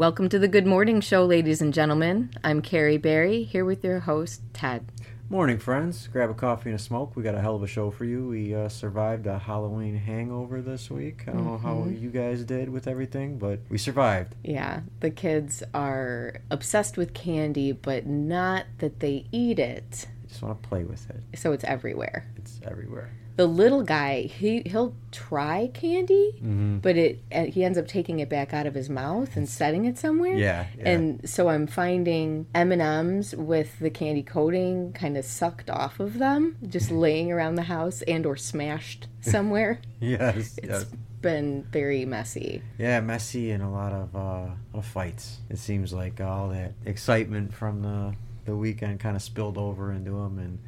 Welcome to the Good Morning Show, ladies and gentlemen. I'm Carrie Barry, here with your host, Ted. Morning, friends. Grab a coffee and a smoke. We got a hell of a show for you. We uh, survived a Halloween hangover this week. I don't know how Mm-hmm. you guys did with everything, but we survived. Yeah, the kids are obsessed with candy, but not that they eat it. Just want to play with it. So it's everywhere. It's everywhere. The little guy, he he'll try candy, Mm-hmm. but it he ends up taking it back out of his mouth and setting it somewhere. Yeah, yeah. And so I'm finding M and M's with the candy coating kind of sucked off of them, just laying around the house and or smashed somewhere. Yes. It's yes. been very messy. Yeah, messy and a lot of uh, of fights. It seems like all that excitement from the the weekend kind of spilled over into them, and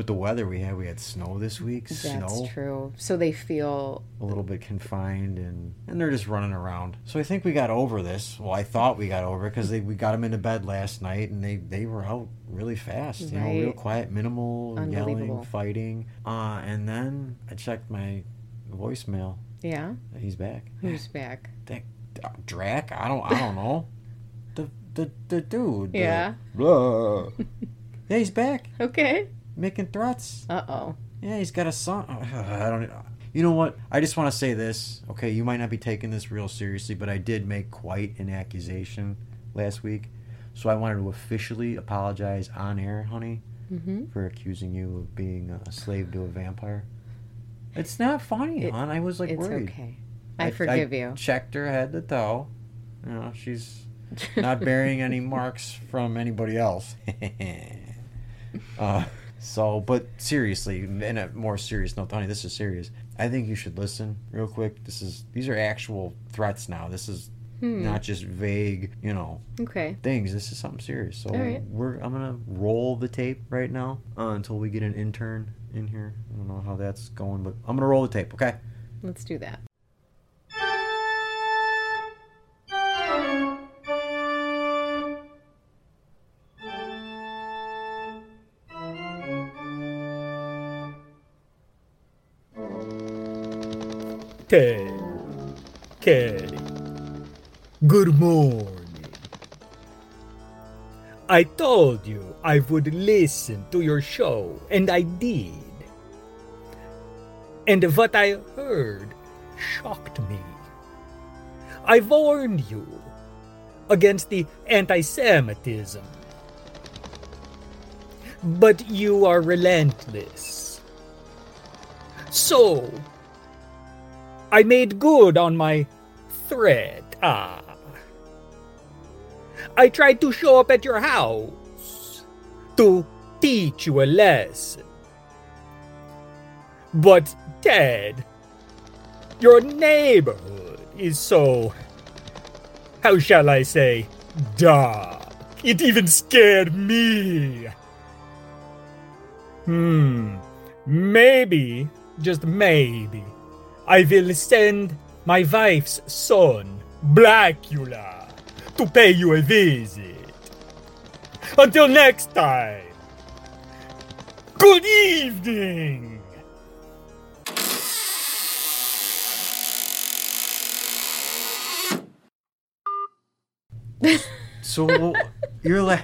with the weather we had, we had snow this week. That's snow. true. So they feel a little bit confined and and they're just running around. So I think we got over this. Well, I thought we got over it because we got them into bed last night and they they were out really fast. You know, real quiet, minimal yelling, fighting. Uh, and then I checked my voicemail. yeah. He's back. Who's back? That uh, Drac? I don't I don't know. The the the dude. the- Yeah. blah. yeah, he's back Okay. Making threats. Uh oh. Yeah, he's got a son. I don't. You know what? I just want to say this. Okay, you might not be taking this real seriously, but I did make quite an accusation last week, so I wanted to officially apologize on air, honey, Mm-hmm. for accusing you of being a slave to a vampire. It's not funny, It- hon. I was like It's worried. okay. I, forgive you. Checked her head to toe. You know, she's not bearing any marks from anybody else. uh, so, but seriously, in a more serious note, honey, this is serious. I think you should listen real quick. This is these are actual threats now. This is Hmm. not just vague, you know, Okay. things. This is something serious. So right. we're I'm gonna roll the tape right now uh, until we get an intern in here. I don't know how that's going, but I'm gonna roll the tape. Okay. Let's do that. Ted, Carrie, good morning. I told you I would listen to your show, and I did. And what I heard shocked me. I warned you against the anti Semitism. But you are relentless. So, I made good on my threat. Ah. I tried to show up at your house to teach you a lesson. But, Ted, your neighborhood is so. How shall I say? Dark. It even scared me. Hmm. Maybe, just maybe, I will send my wife's son, Blackula, to pay you a visit. Until next time, good evening! So you're la-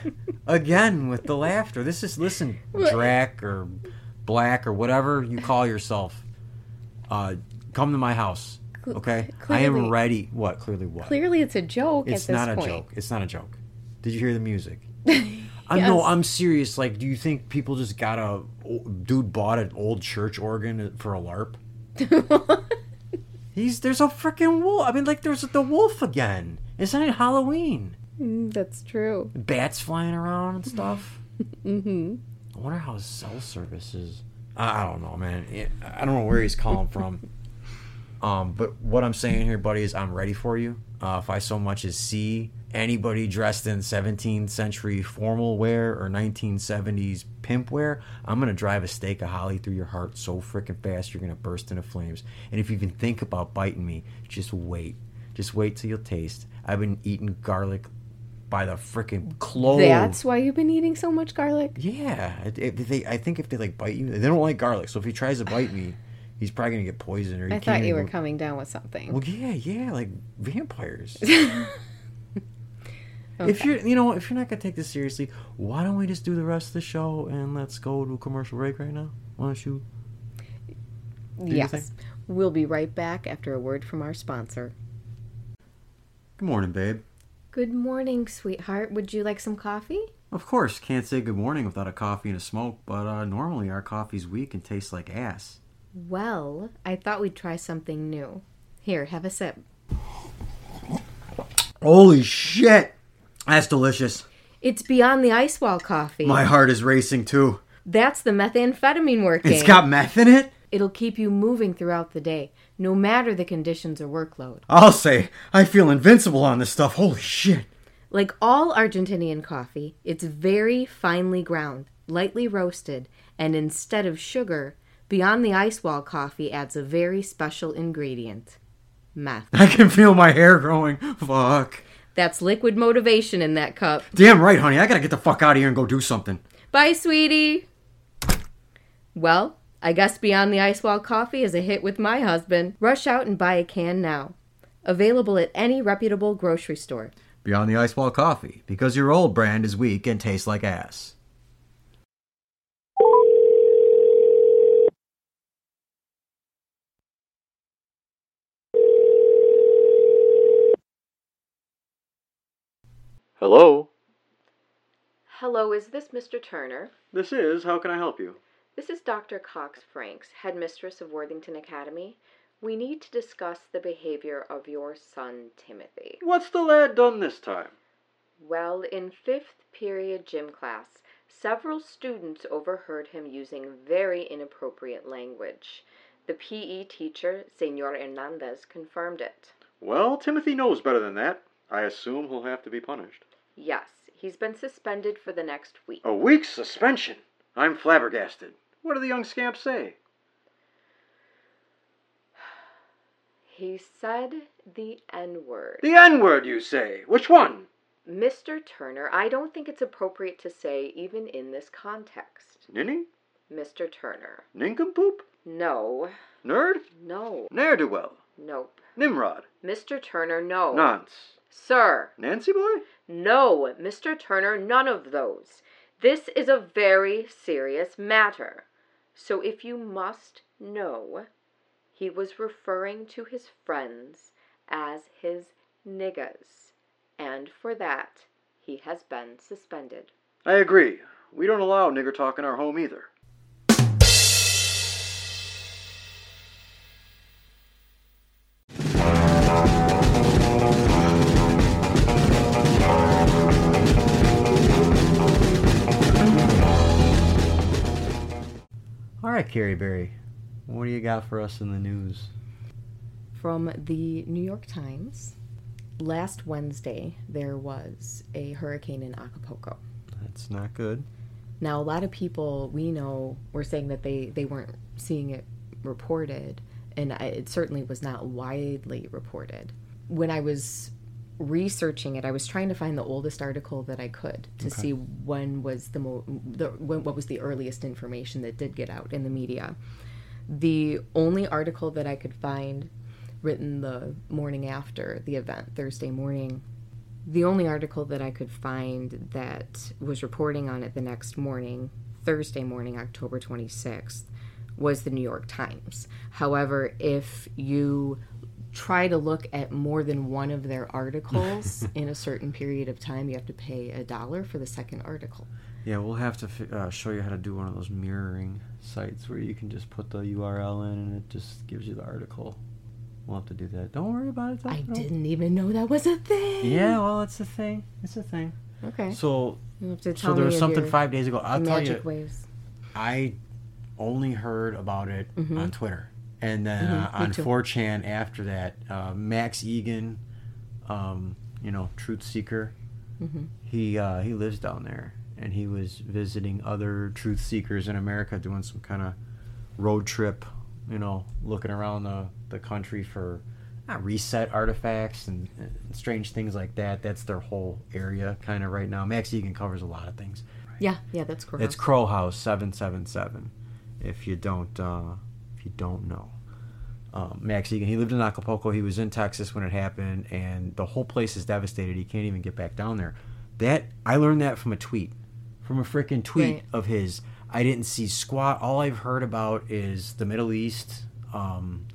again with the laughter. This is listen, Drac or Black or whatever you call yourself. Uh, come to my house, okay? I am ready. What? Clearly, what? Clearly, it's a joke it's at this not a point. joke. It's not a joke. Did you hear the music? I'm no, I'm serious. Like, do you think people just got a dude bought an old church organ for a LARP? He's there's a freaking wolf. I mean, like there's the wolf again. Isn't it Halloween. Mm, That's true. Bats flying around and stuff. mm-hmm. I wonder how his cell service is. I I don't know, man. I don't know where he's calling from. Um, but what I'm saying here, buddy, is I'm ready for you. Uh, if I so much as see anybody dressed in 17th century formal wear or 1970s pimp wear, I'm gonna drive a stake of holly through your heart so freaking fast you're gonna burst into flames. And if you even think about biting me, just wait. Just wait till you taste. I've been eating garlic by the freaking clove. That's why you've been eating so much garlic? Yeah, if if they, I think if they like bite you, they don't like garlic. So if he tries to bite me, he's probably gonna get poisoned. Or he I thought you were go- coming down with something. Well, yeah, yeah, like vampires. If you're, you know, if you're not gonna take this seriously, why don't we just do the rest of the show and let's go to a commercial break right now? Why don't you? you yes. We'll be right back after a word from our sponsor. Good morning, babe. Good morning, sweetheart. Would you like some coffee? Of course, can't say good morning without a coffee and a smoke, but uh, normally our coffee's weak and tastes like ass. Well, I thought we'd try something new. Here, have a sip. Holy shit! That's delicious. It's beyond the ice wall coffee. My heart is racing too. That's the methamphetamine working. It's got meth in it? It'll keep you moving throughout the day, no matter the conditions or workload. I'll say, I feel invincible on this stuff. Holy shit. Like all Argentinian coffee, it's very finely ground, lightly roasted, and instead of sugar, Beyond the Ice Wall coffee adds a very special ingredient meth. I can feel my hair growing. Fuck. That's liquid motivation in that cup. Damn right, honey. I gotta get the fuck out of here and go do something. Bye, sweetie. Well, I guess Beyond the Ice Wall coffee is a hit with my husband. Rush out and buy a can now. Available at any reputable grocery store. Beyond the Ice Wall Coffee, because your old brand is weak and tastes like ass. Hello, Hello, is this Mr. Turner? this is. How can I help you? This is Dr. Cox Franks, headmistress of Worthington Academy. We need to discuss the behavior of your son, Timothy. What's the lad done this time? Well, in fifth period gym class, several students overheard him using very inappropriate language. The PE teacher, Senor Hernandez, confirmed it. Well, Timothy knows better than that. I assume he'll have to be punished. Yes, he's been suspended for the next week. A week's suspension? I'm flabbergasted. What do the young scamps say? He said the N word. The N word, you say? Which one? Mr. Turner, I don't think it's appropriate to say even in this context. Ninny? Mr. Turner. Nincompoop? No, Nerd? no, Ne'er do well? nope. Nimrod? Mr. Turner, no. Nonce? Sir, Nancy boy? no, Mr. Turner, none of those. This is a very serious matter. So if you must know, he was referring to his friends as his niggas, and for that he has been suspended. I agree. We don't allow nigger talk in our home either. Right, Carrie Berry, what do you got for us in the news? From the New York Times, last Wednesday there was a hurricane in Acapulco. That's not good. Now, a lot of people we know were saying that they, they weren't seeing it reported, and I, it certainly was not widely reported. When I was researching it, I was trying to find the oldest article that I could to see when was the, mo- the when, what was the earliest information that did get out in the media. The only article that I could find written the morning after the event, Thursday morning, the only article that I could find that was reporting on it the next morning, Thursday morning, October 26th, was the New York Times. However, if you try to look at more than one of their articles in a certain period of time, you have to pay a dollar for the second article. Yeah, we'll have to uh, show you how to do one of those mirroring sites where you can just put the URL in and it just gives you the article. We'll have to do that. Don't worry about it. though. I didn't even know that was a thing. Yeah, well, it's a thing. It's a thing. Okay. So, so there was something five days ago. I'll tell you, waves. I only heard about it Mhm. on Twitter, and then Mhm, uh, on too. 4chan after that, uh, Max Egan, um, you know, truth seeker. Mm-hmm. He uh, he lives down there, and he was visiting other truth seekers in America, doing some kind of road trip. You know, looking around the the country for reset artifacts and, and strange things like that. That's their whole area kind of right now. Max Egan covers a lot of things. Yeah, yeah, that's correct. It's Crow House seven seven seven. If you don't, uh, you don't know, um, Max Egan. He lived in Acapulco. He was in Texas when it happened, and the whole place is devastated. He can't even get back down there. That I learned that from a tweet, from a freaking tweet Right. of his. I didn't see squat. All I've heard about is the Middle East. Um,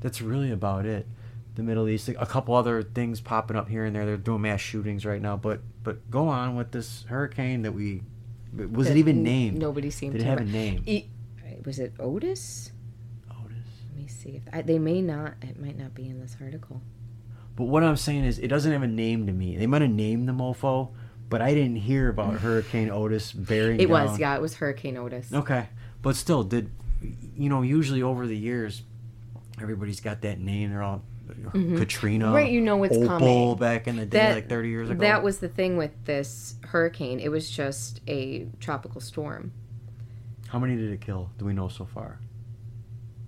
that's really about it. The Middle East, a couple other things popping up here and there. They're doing mass shootings right now. But but go on with this hurricane that we. Was That it even named? Nobody seemed Did it to have a name? E- was it Otis? Me see if I, they may not. It might not be in this article. But what I'm saying is, it doesn't have a name to me. They might have named the mofo, but I didn't hear about Hurricane Otis bearing. It down. was, yeah, it was Hurricane Otis. Okay, but still, did you know? Usually over the years, everybody's got that name. They're all Katrina, Mm-hmm. Right, you know it's Opal coming. back in the day, That- like 30 years ago. That was the thing with this hurricane. It was just a tropical storm. How many did it kill? Do we know so far?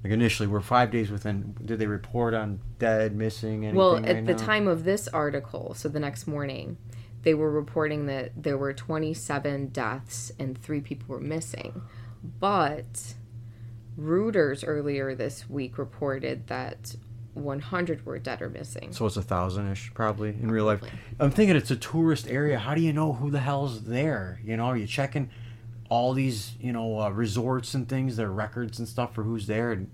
Like initially, we're five days within. Did they report on dead, missing, anything? well, right at the now? time of this article, so the next morning, they were reporting that there were 27 deaths and three people were missing. But Reuters earlier this week reported that 100 were dead or missing. So it's a thousand ish, probably in real life. I'm thinking it's a tourist area. How do you know who the hell's there? You know, are you checking all these, you know, uh, resorts and things, their records and stuff for who's there? And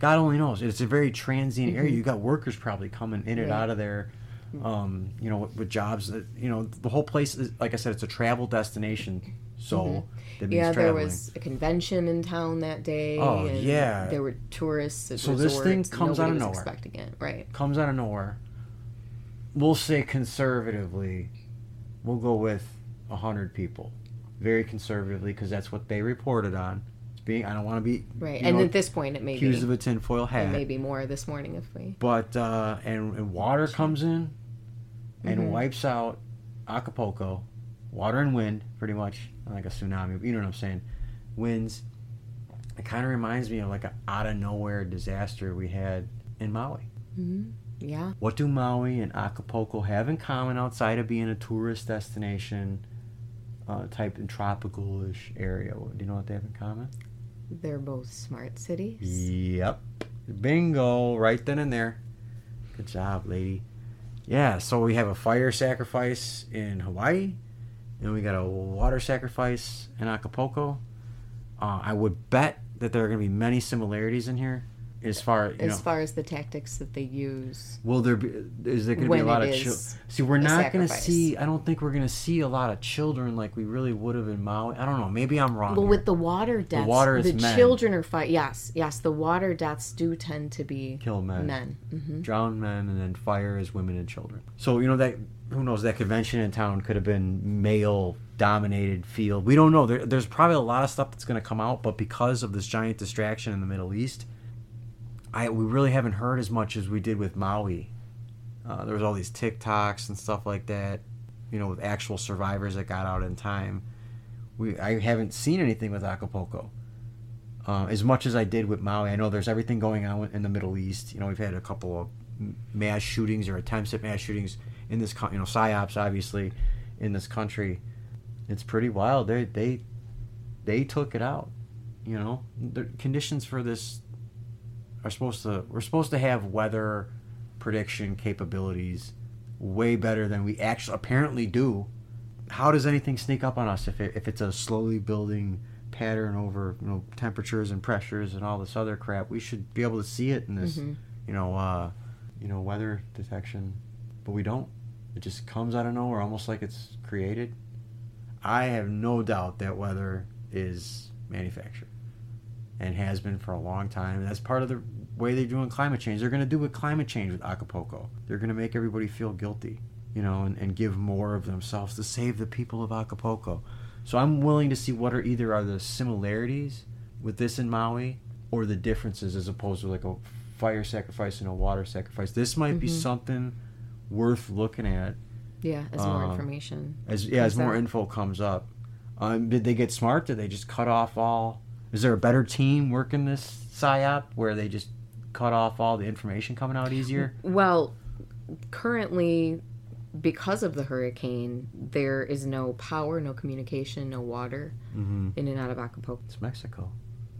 God only knows. It's a very transient area. You got workers probably coming in and Mm-hmm. Out of there. Um, you know, with, with jobs. That, you know, the whole place is, like I said, it's a travel destination. So Mm-hmm. yeah, there was a convention in town that day. Oh, and yeah. There were tourists at So this thing resorts. comes out of nowhere. expecting it, right? comes out of nowhere. We'll say conservatively, we'll go with hundred people, very conservatively, because that's what they reported on. It's being I don't want to be Right. And know, at this point, it may be, accused of a tinfoil hat. may be more this morning if we. But uh, and, and water comes in and Mhm. wipes out Acapulco, water and wind, pretty much like a tsunami. You know what I'm saying? Winds. It kind of reminds me of like an out of nowhere disaster we had in Maui. hmm Yeah. What do Maui and Acapulco have in common outside of being a tourist destination uh, type and tropical-ish area? Do you know what they have in common? They're both smart cities. Yep. Bingo. Right then and there. Good job, lady. Yeah, so we have a fire sacrifice in Hawaii, and we got a water sacrifice in Acapulco. Uh, I would bet that there are going to be many similarities in here as far you As know. far as the tactics that they use. Will there be? Is there going to be a lot of children? See, we're not going to see. I don't think we're going to see a lot of children like we really would have in Maui. I don't know. Maybe I'm wrong. Well, here. with the water deaths, water is the children are fight. Yes, yes, the water deaths do tend to be kill men, men. hmm drown men, and then fire is women and children. So you know that who knows that convention in town could have been male dominated field. We don't know. There, there's probably a lot of stuff that's going to come out, but because of this giant distraction in the Middle East, I we really haven't heard as much as we did with Maui. Uh, there was all these TikToks and stuff like that, you know, with actual survivors that got out in time. We I haven't seen anything with Acapulco. Uh, as much as I did with Maui, I know there's everything going on in the Middle East. You know, we've had a couple of mass shootings or attempts at mass shootings in this, you know, psyops obviously in this country. It's pretty wild. They they they took it out. You know, the conditions for this are supposed to. We're supposed to have weather prediction capabilities way better than we actually apparently do. How does anything sneak up on us if it, if it's a slowly building pattern over you know temperatures and pressures and all this other crap? We should be able to see it in this Mhm. you know uh, you know weather detection, but we don't. It just comes out of nowhere, almost like it's created. I have no doubt that weather is manufactured and has been for a long time. And that's part of the way they're doing climate change. They're going to do with climate change with Acapulco. They're going to make everybody feel guilty, you know, and, and give more of themselves to save the people of Acapulco. So I'm willing to see what are either are the similarities with this in Maui or the differences as opposed to like a fire sacrifice and a water sacrifice. This might be Mhm. something worth looking at Yeah, as more Uh, information. as yeah as more out. info comes up. Um, did they get smart? Did they just cut off all? Is there a better team working this psyop where they just cut off all the information coming out easier? Well, currently, because of the hurricane, there is no power, no communication, no water Mm-hmm. in and out of Acapulco. It's Mexico,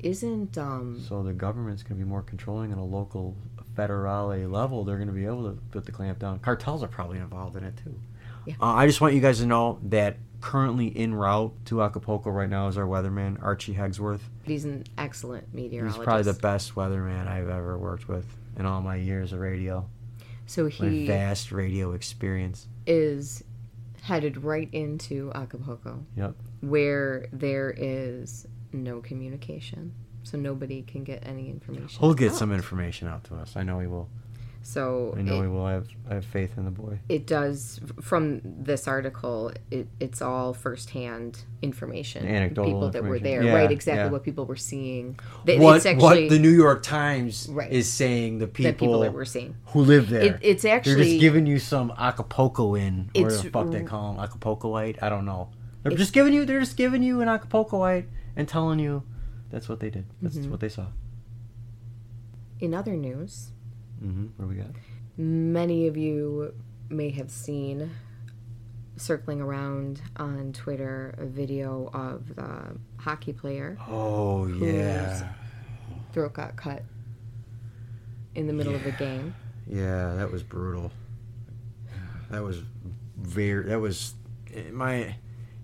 Isn't um so the government's going to be more controlling on a local federale level. They're going to be able to put the clamp down. Cartels are probably involved in it too. Yeah. Uh, I just want you guys to know that currently en route to Acapulco right now is our weatherman Archie Hegsworth. he's an excellent meteorologist. He's probably the best weatherman I've ever worked with in all my years of radio. so My he vast radio experience. is headed right into Acapulco. Yep. Where there is no communication. So nobody can get any information. He'll get out. some information out to us. I know he will. So I know it- he will. I have, I have faith in the boy. it does from this article it, it's all firsthand information Anecdotal people that were there Yeah, right exactly yeah. what people were seeing They- what it's actually what the New York Times Right. is saying the people, the people that we're seeing who live there. it, it's They're just giving you some Acapulco in, or the fuck they call them, Acapulcoite. I don't know. They're just giving you. They're just giving you an Acapulcoite and telling you that's what they did. That's Mm-hmm. what they saw. in other news hmm What do we got? many of you may have seen circling around on twitter a video of the hockey player Oh yeah, throat got cut in the middle of the game yeah. That was brutal. That was very. That was my.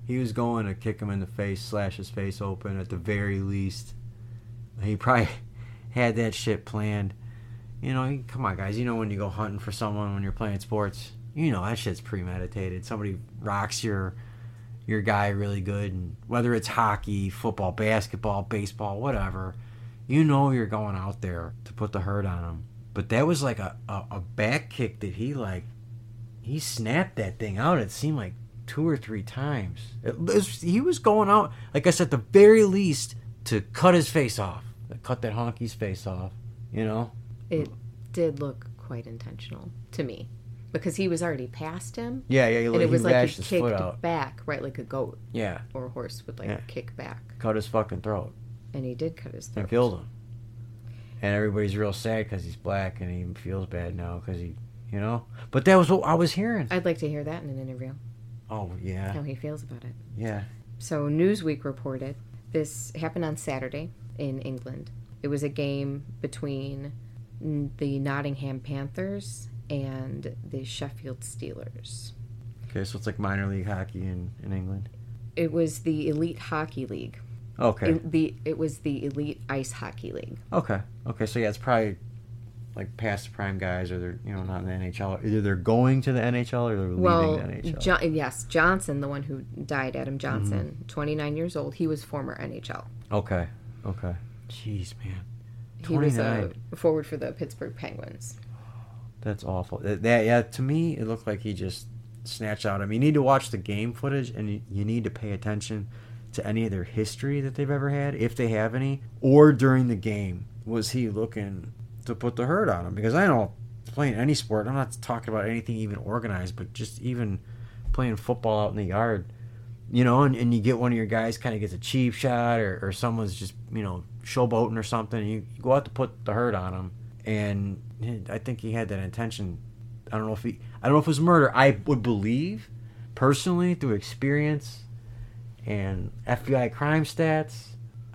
He was going to kick him in the face, slash his face open at the very least. He probably had that shit planned. You know, come on, guys. You know when you go hunting for someone when you're playing sports, you know that shit's premeditated. Somebody rocks your your guy really good, and whether it's hockey, football, basketball, baseball, whatever, you know you're going out there to put the hurt on him. But that was like a, a, a back kick that he like he snapped that thing out. It seemed like two or three times. Was, he was going out, like I said, the very least to cut his face off, cut that honky's face off. You know, it did look quite intentional to me because he was already past him yeah, yeah. He, and it was like he his kicked back right like a goat Yeah, or a horse would like Yeah. kick back cut his fucking throat and he did cut his throat. and killed him. And everybody's real sad because he's black and he feels bad now because he, you know. But that was what I was hearing. I'd like to hear that in an interview. Oh yeah, How he feels about it. yeah. So Newsweek reported this happened on Saturday in England. It was a game between the Nottingham Panthers and the Sheffield Steelers. Okay, so it's like minor league hockey in in England. It was the Elite Hockey League. Okay. It, the it was the Elite Ice Hockey League. Okay. Okay. So yeah, it's probably like past prime guys, or they're you know not in the NHL. Either they're going to the NHL or they're leaving Well, the NHL. jo- yes, Johnson, the one who died, Adam mm-hmm. Johnson, 29 years old. He was former NHL. okay. Okay. Jeez, man, He was a forward for the Pittsburgh Penguins. that's awful. That, that yeah, to me it looked like he just snatched out. I mean, you need to watch the game footage, and you, you need to pay attention to any of their history that they've ever had, if they have any, or during the game. Was he looking to put the hurt on him? Because I know playing any sport, I'm not talking about anything even organized, but just even playing football out in the yard, you know, and, and you get one of your guys kind of gets a cheap shot or, or someone's just, you know, showboating or something, you, you go out to put the hurt on him. And I think he had that intention. I don't know if he, I don't know if it was murder. I would believe, personally, through experience and FBI crime stats,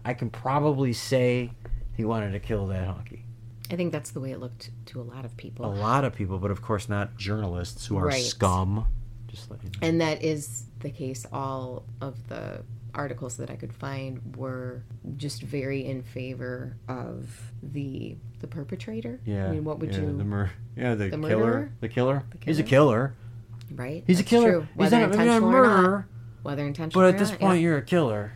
I can probably say he wanted to kill that honky. I think that's the way it looked to a lot of people. A lot of people, but of course not journalists who are Right. scum. Just you know. And that is the case. All of the articles that I could find were just very in favor of the the perpetrator. Yeah. I mean, what would yeah, you The mur- yeah, the, the killer. murderer? The killer. The He's a killer? killer. right? He's That's a killer. True. He's Whether not, maybe not a intentional or not. Whether intentional. But at this not, point, yeah. you're a killer.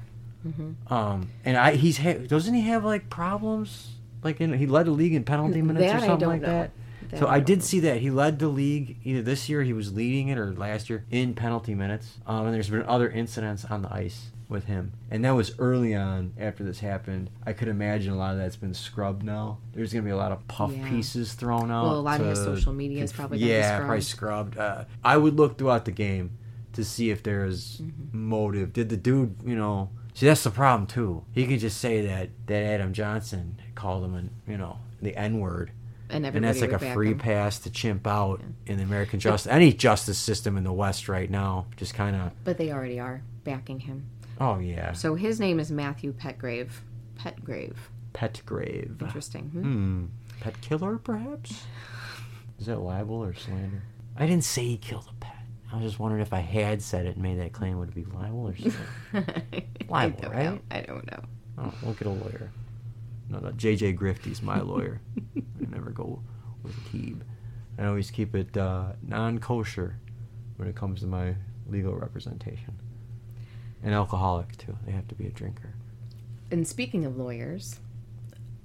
Mm-hmm. Um, and I he's ha- doesn't he have like problems? Like in, he led the league in penalty minutes That or I something like know. that. That So I don't did know. see that he led the league either this year he was leading it or last year in penalty minutes. Um, and there's been other incidents on the ice with him, and that was early on after this happened. I could imagine a lot of that's been scrubbed now. There's gonna be a lot of puff Yeah. pieces thrown out. Well, a lot of his social media is probably yeah, probably scrubbed. scrubbed. Uh, I would look throughout the game to see if there's Mm-hmm. motive. Did the dude, you know? See, that's the problem too. He could just say that that Adam Johnson called him, an, you know, the N word and, and that's like a free him. pass to chimp out in the American justice any justice system in the West right now. Just kind of But they already are backing him. Oh yeah, So his name is Matthew Petgrave. Petgrave. Petgrave. Interesting. Hmm? hmm, pet killer perhaps. Is that libel or slander? I didn't say he killed a pet. I was just wondering if I had said it and made that claim, would it be libel or slander? Libel, don't right? know. I don't know. oh, we'll get a lawyer. No, no, JJ Grifty's my lawyer. I never go with Keeb. I always keep it uh, non-kosher when it comes to my legal representation. And alcoholic too. They have to be a drinker. And speaking of lawyers,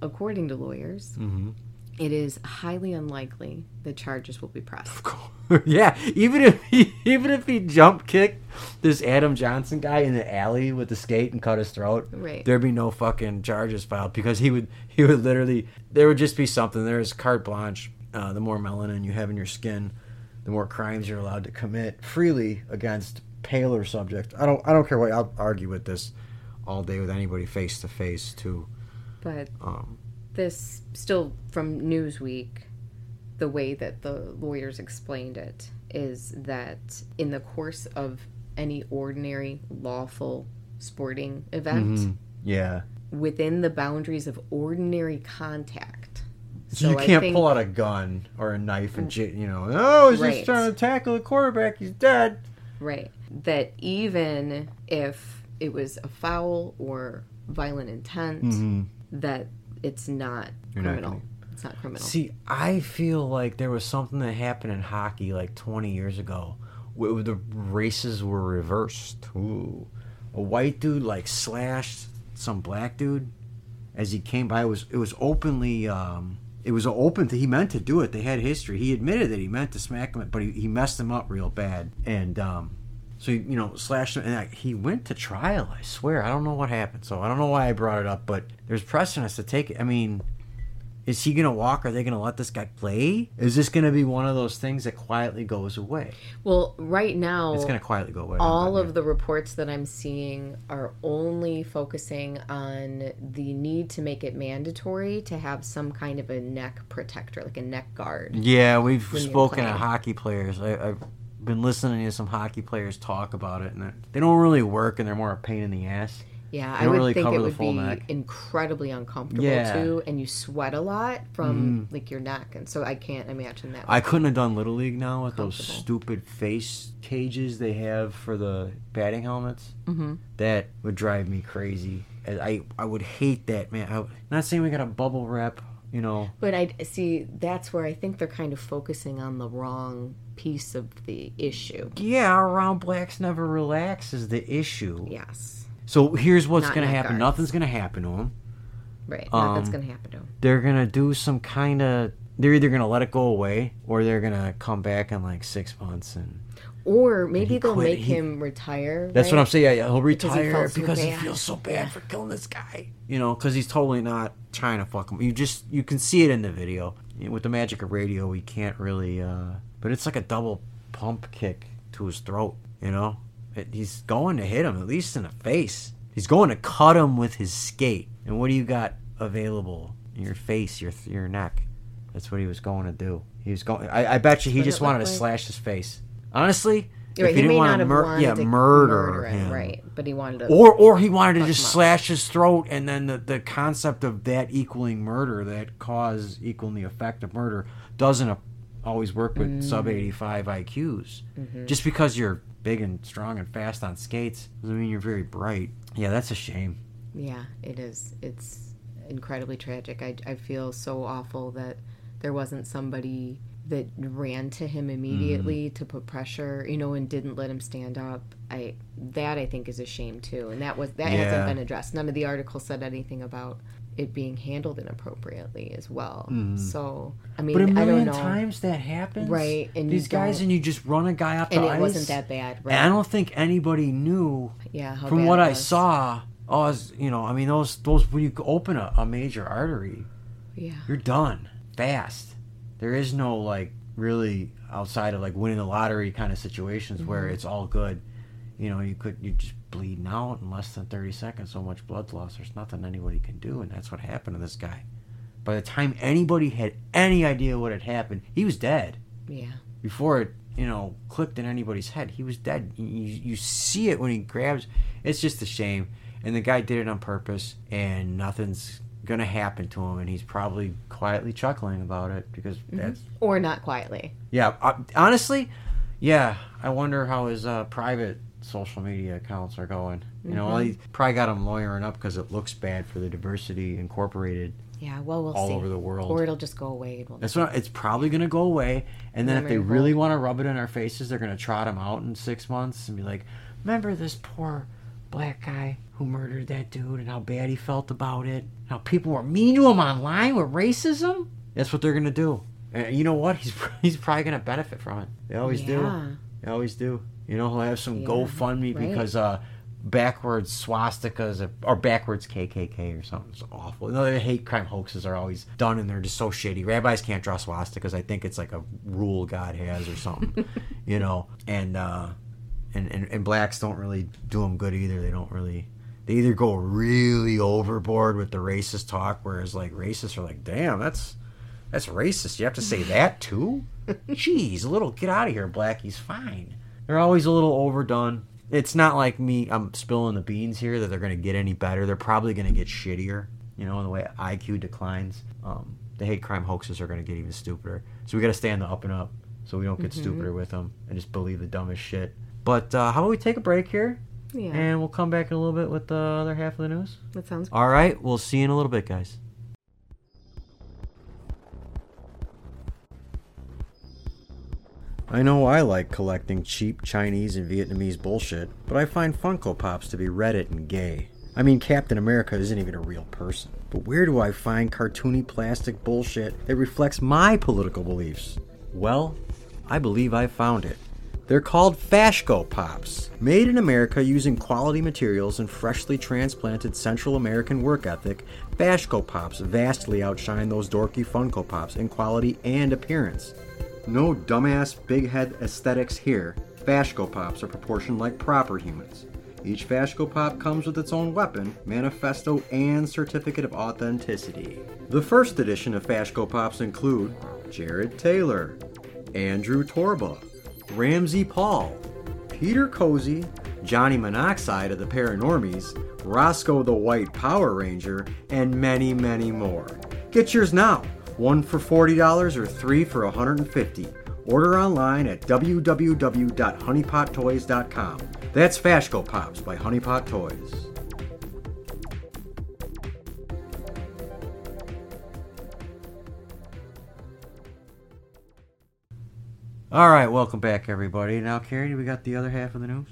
according to lawyers, Mm-hmm. it is highly unlikely the charges will be pressed. yeah, even if he even if he jump kicked this Adam Johnson guy in the alley with the skate and cut his throat, Right. there'd be no fucking charges filed because he would he would literally there would just be something. There's carte blanche. Uh, the more melanin you have in your skin, the more crimes you're allowed to commit freely against paler subject. I don't I don't care what I'll argue with this all day with anybody face to face too. But Um, this still from Newsweek, the way that the lawyers explained it is that in the course of any ordinary lawful sporting event, mhm, yeah, within the boundaries of ordinary contact. So you can't think- pull out a gun or a knife and you know, oh, he's Right. just trying to tackle the quarterback. He's dead. Right. That even if it was a foul or violent intent, that it's not You're criminal. gonna- it's not criminal. See, I feel like there was something that happened in hockey like 20 years ago where the races were reversed. Ooh. A white dude like slashed some black dude as he came by. It was it was openly um it was open to he meant to do it. They had history. He admitted that he meant to smack him, but he, he messed him up real bad. And um so he, you know slashed him, and like, he went to trial. I swear, I don't know what happened. So I don't know why I brought it up, but there's precedence to take it. I mean, is he gonna walk? Are they gonna let this guy play? Is this gonna be one of those things that quietly goes away? well, right now, It's gonna quietly go away. all of the reports that I'm seeing are only focusing on the need to make it mandatory to have some kind of a neck protector, like a neck guard. yeah, we've spoken to hockey players. I, I've been listening to some hockey players talk about it, and they're- don't really work, and they're more a pain in the ass. Yeah, I would really think cover it would be neck. incredibly uncomfortable Yeah. Mm-hmm. too, and you sweat a lot from like your neck, and so I can't imagine that. I couldn't have done little league now with those stupid face cages they have for the batting helmets. Mhm. That would drive me crazy. I I, I would hate that, man. I, not saying we got a bubble wrap, you know. But I see that's where I think they're kind of focusing on the wrong piece of the issue. Yeah, around blacks never relax is the issue. Yes, So here's what's going to happen. guards. Nothing's going to happen to them. right. Nothing's Um, going to happen to him. They're going to do some kind of. They're either going to let it go away or they're going to come back in like six months and. Or maybe they'll quit. make He- him retire. That's what? I'm saying. Yeah, yeah, he'll he retire felt because, so he feels so bad for killing this guy. You know, because he's totally not trying to fuck him. You just you can see it in the video. With the magic of radio, we can't really. uh But it's like a double pump kick to his throat. You know, it, he's going to hit him at least in the face. He's going to cut him with his skate. And what do you got available? Your face, your your neck. That's what he was going to do. He was going. I, I bet you he just wanted look to like? slash his face. Honestly, Right, he, he, may didn't not want to have mur- yeah, to murder, him, him, right? But he wanted to. Or or he wanted to just slash his throat, and then the, the concept of that equaling murder, that cause equaling the effect of murder, doesn't a- always work with Mm. sub eighty five IQs. Mm-hmm. Just because you're big and strong and fast on skates doesn't mean you're very bright. Yeah, that's a shame. Yeah, it is. It's incredibly tragic. I, I feel so awful that there wasn't somebody that ran to him immediately Mm. to put pressure, you know, and didn't let him stand up. I that I think is a shame too, and that was that Yeah. hasn't been addressed. None of the articles said anything about it being handled inappropriately as well. So I Mm-hmm. But a mean, I million don't know, times that happens, Right, and these guys, and you just run a guy up and the it ice. wasn't that bad, right? And I don't think anybody knew yeah, from bad what I saw. Oh, it's- you know, I mean, those those when you open a, a major artery, Yeah, you're done fast. There is no like really outside of like winning the lottery kind of situations where Mm-hmm. it's all good. You know, you could you just bleeding out in less than thirty seconds. So much blood loss. There's nothing anybody can do, and that's what happened to this guy. By the time anybody had any idea what had happened, he was dead yeah, before it you know clicked in anybody's head he was dead you, you see it when he grabs it's just a shame and the guy did it on purpose and nothing's gonna happen to him and he's probably quietly chuckling about it because that's or not quietly. yeah uh, honestly yeah i wonder how his uh, private social media accounts are going you know mm-hmm. well, he probably got him lawyering up because it looks bad for the diversity incorporated Yeah, well, we'll all see. over the world Or it'll just go away. We'll that's what it's probably going to go away. And then if they really want to rub it in our faces, they're going to trot him out in six months and be like, "Remember this poor black guy who murdered that dude and how bad he felt about it? How people were mean to him online with racism." That's what they're going to do. And you know what? He's he's probably going to benefit from it. They always do. They always do. You know, he'll have some Yeah, GoFundMe right. because uh, backwards swastikas or backwards KKK or something. It's awful. You know, the hate crime hoaxes are always done and they're just so shitty. Rabbis can't draw swastikas. I think it's like a rule God has or something. you know, and, uh, and, and and blacks don't really do them good either. They don't really. They either go really overboard with the racist talk, whereas like racists are like, "Damn, that's that's racist. You have to say that too? Jeez, a little get out of here, black. He's fine. They're always a little overdone. It's not like me. I'm spilling the beans here that they're going to get any better. They're probably going to get shittier. You know, in the way IQ declines, um, the hate crime hoaxes are going to get even stupider. So we got to stay on the up and up, so we don't get stupider with them and just believe the dumbest shit. But uh, how about we take a break here, Yeah, and we'll come back in a little bit with the other half of the news. that sounds. Good. All right, we'll see you in a little bit, guys. I know I like collecting cheap Chinese and Vietnamese bullshit, but I find Funko Pops to be Reddit and gay. I mean, Captain America isn't even a real person. But where do I find cartoony plastic bullshit that reflects my political beliefs? Well, I believe I found it. They're called Fashco Pops. Made in America using quality materials and freshly transplanted Central American work ethic, Fashco Pops vastly outshine those dorky Funko Pops in quality and appearance. No dumbass big head aesthetics here. Fashco Pops are proportioned like proper humans. Each Fashco Pop comes with its own weapon, manifesto, and certificate of authenticity. The first edition of Fashco Pops include Jared Taylor, Andrew Torba, Ramsey Paul, Peter Cozy, Johnny Monoxide of the Paranormies, Roscoe the White Power Ranger, and many, many more. Get yours now. One for $40 or three for 150. Order online at www.honeypottoys.com. That's Fashco Pops by Honeypot Toys. All right, welcome back, everybody. Now, Carrie, we got the other half of the news.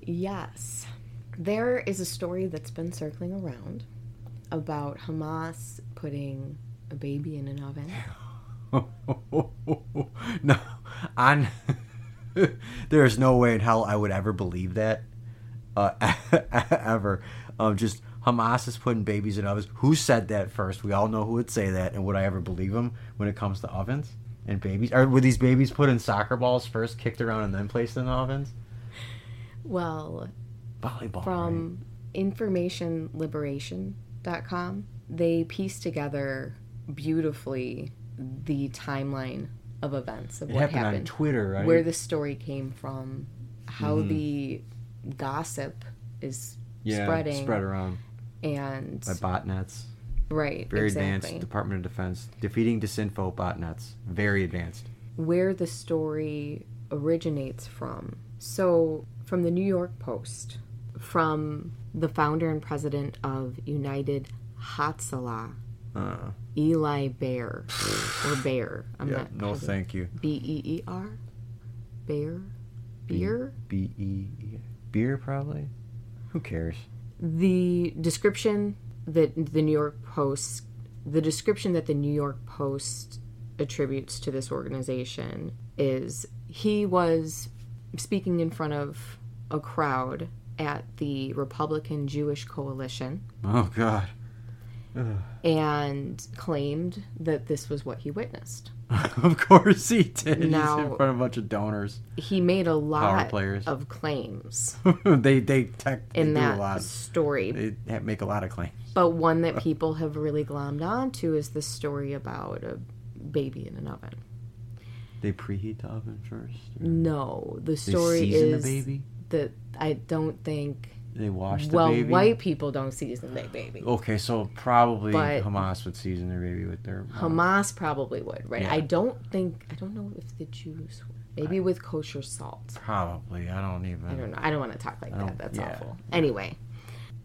Yes. There is a story that's been circling around about Hamas putting a baby in an oven. no, on there's no way in hell I would ever believe that. Uh, ever. Um, just Hamas is putting babies in ovens. Who said that first? We all know who would say that, and would I ever believe them when it comes to ovens and babies? Or were these babies put in soccer balls first, kicked around, and then placed in the ovens? Well, Volleyball. from right? informationliberation.com, they piece together beautifully the timeline of events of It what happened, happened, on Twitter, right? where the story came from, how Mhm. the gossip is yeah, spreading, spread around and by botnets. right, Very exactly. advanced Department of Defense defeating disinfo botnets. Very advanced. where the story originates from. So, from the New York Post, from the founder and president of United Hatzalah, Uh, Eli Bear, or Bear. I'm yeah, not no, thank you. B E E R, Bear, Beer. B E E beer probably. Who cares? The description that the New York Post, the description that the New York Post attributes to this organization is he was speaking in front of a crowd at the Republican Jewish Coalition Oh God. and claimed that this was what he witnessed. of course he did. He's Now- in front of a bunch of donors. He made a lot players. of claims they they tech in that lot. story, They make a lot of claims. but one that people have really glommed onto is the story about a baby in an oven. They preheat the oven first. or No, the story is the baby. that I don't think. They wash the Well, baby. white people don't season their baby. Okay, so probably But- Hamas would season their baby with their. uh, Hamas probably would, right? Yeah. I don't think. I don't know if the Jews would. Maybe with kosher salt. Probably. I don't even. I don't know. I don't want to talk like that. That's yeah. awful. Anyway,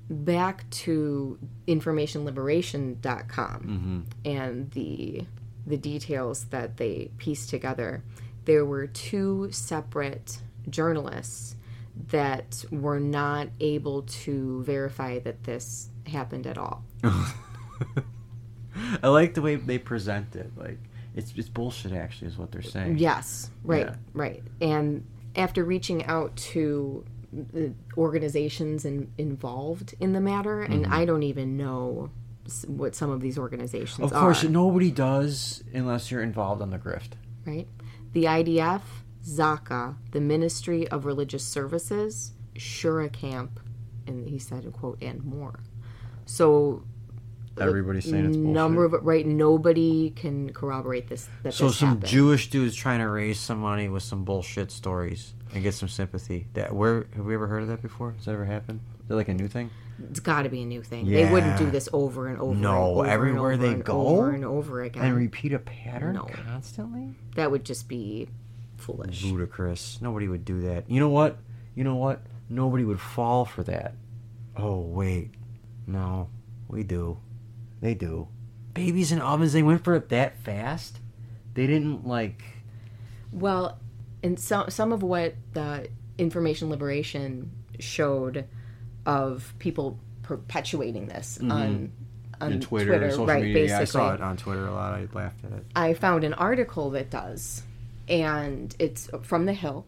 back to informationliberation.com Mhm. and the the details that they pieced together. There were two separate journalists that were not able to verify that this happened at all. I like the way they present it. Like it's it's bullshit. Actually, is what they're saying. Yes, right, Yeah. right. And after reaching out to the organizations in, involved in the matter, and I don't even know what some of these organizations Mm-hmm. Of course, are, nobody does unless you're involved on the grift. right? The IDF, Zaka, the Ministry of Religious Services, Shura Camp, and he said, quote, and more. So uh, Everybody's saying it's bullshit. number of right, nobody can corroborate this. That so this some happened. Jewish dudes trying to raise some money with some bullshit stories and get some sympathy. That where have we ever heard of that before? Has that ever happened? Is that like a new thing? It's got to be a new thing. They wouldn't do this over and over. No, and over everywhere and over they and go? over and over again. And repeat a pattern No. constantly? that would just be foolish. Ludicrous. Nobody would do that. You know what? You know what? Nobody would fall for that. Oh wait, no, we do. They do. Babies in ovens. They went for it that fast. They didn't like. Well, and some some of what the information liberation showed of people perpetuating this on on Mm-hmm. in Twitter, Twitter, social right? media. basically, I saw it on Twitter a lot. I laughed at it. I found an article that does, and it's from the Hill,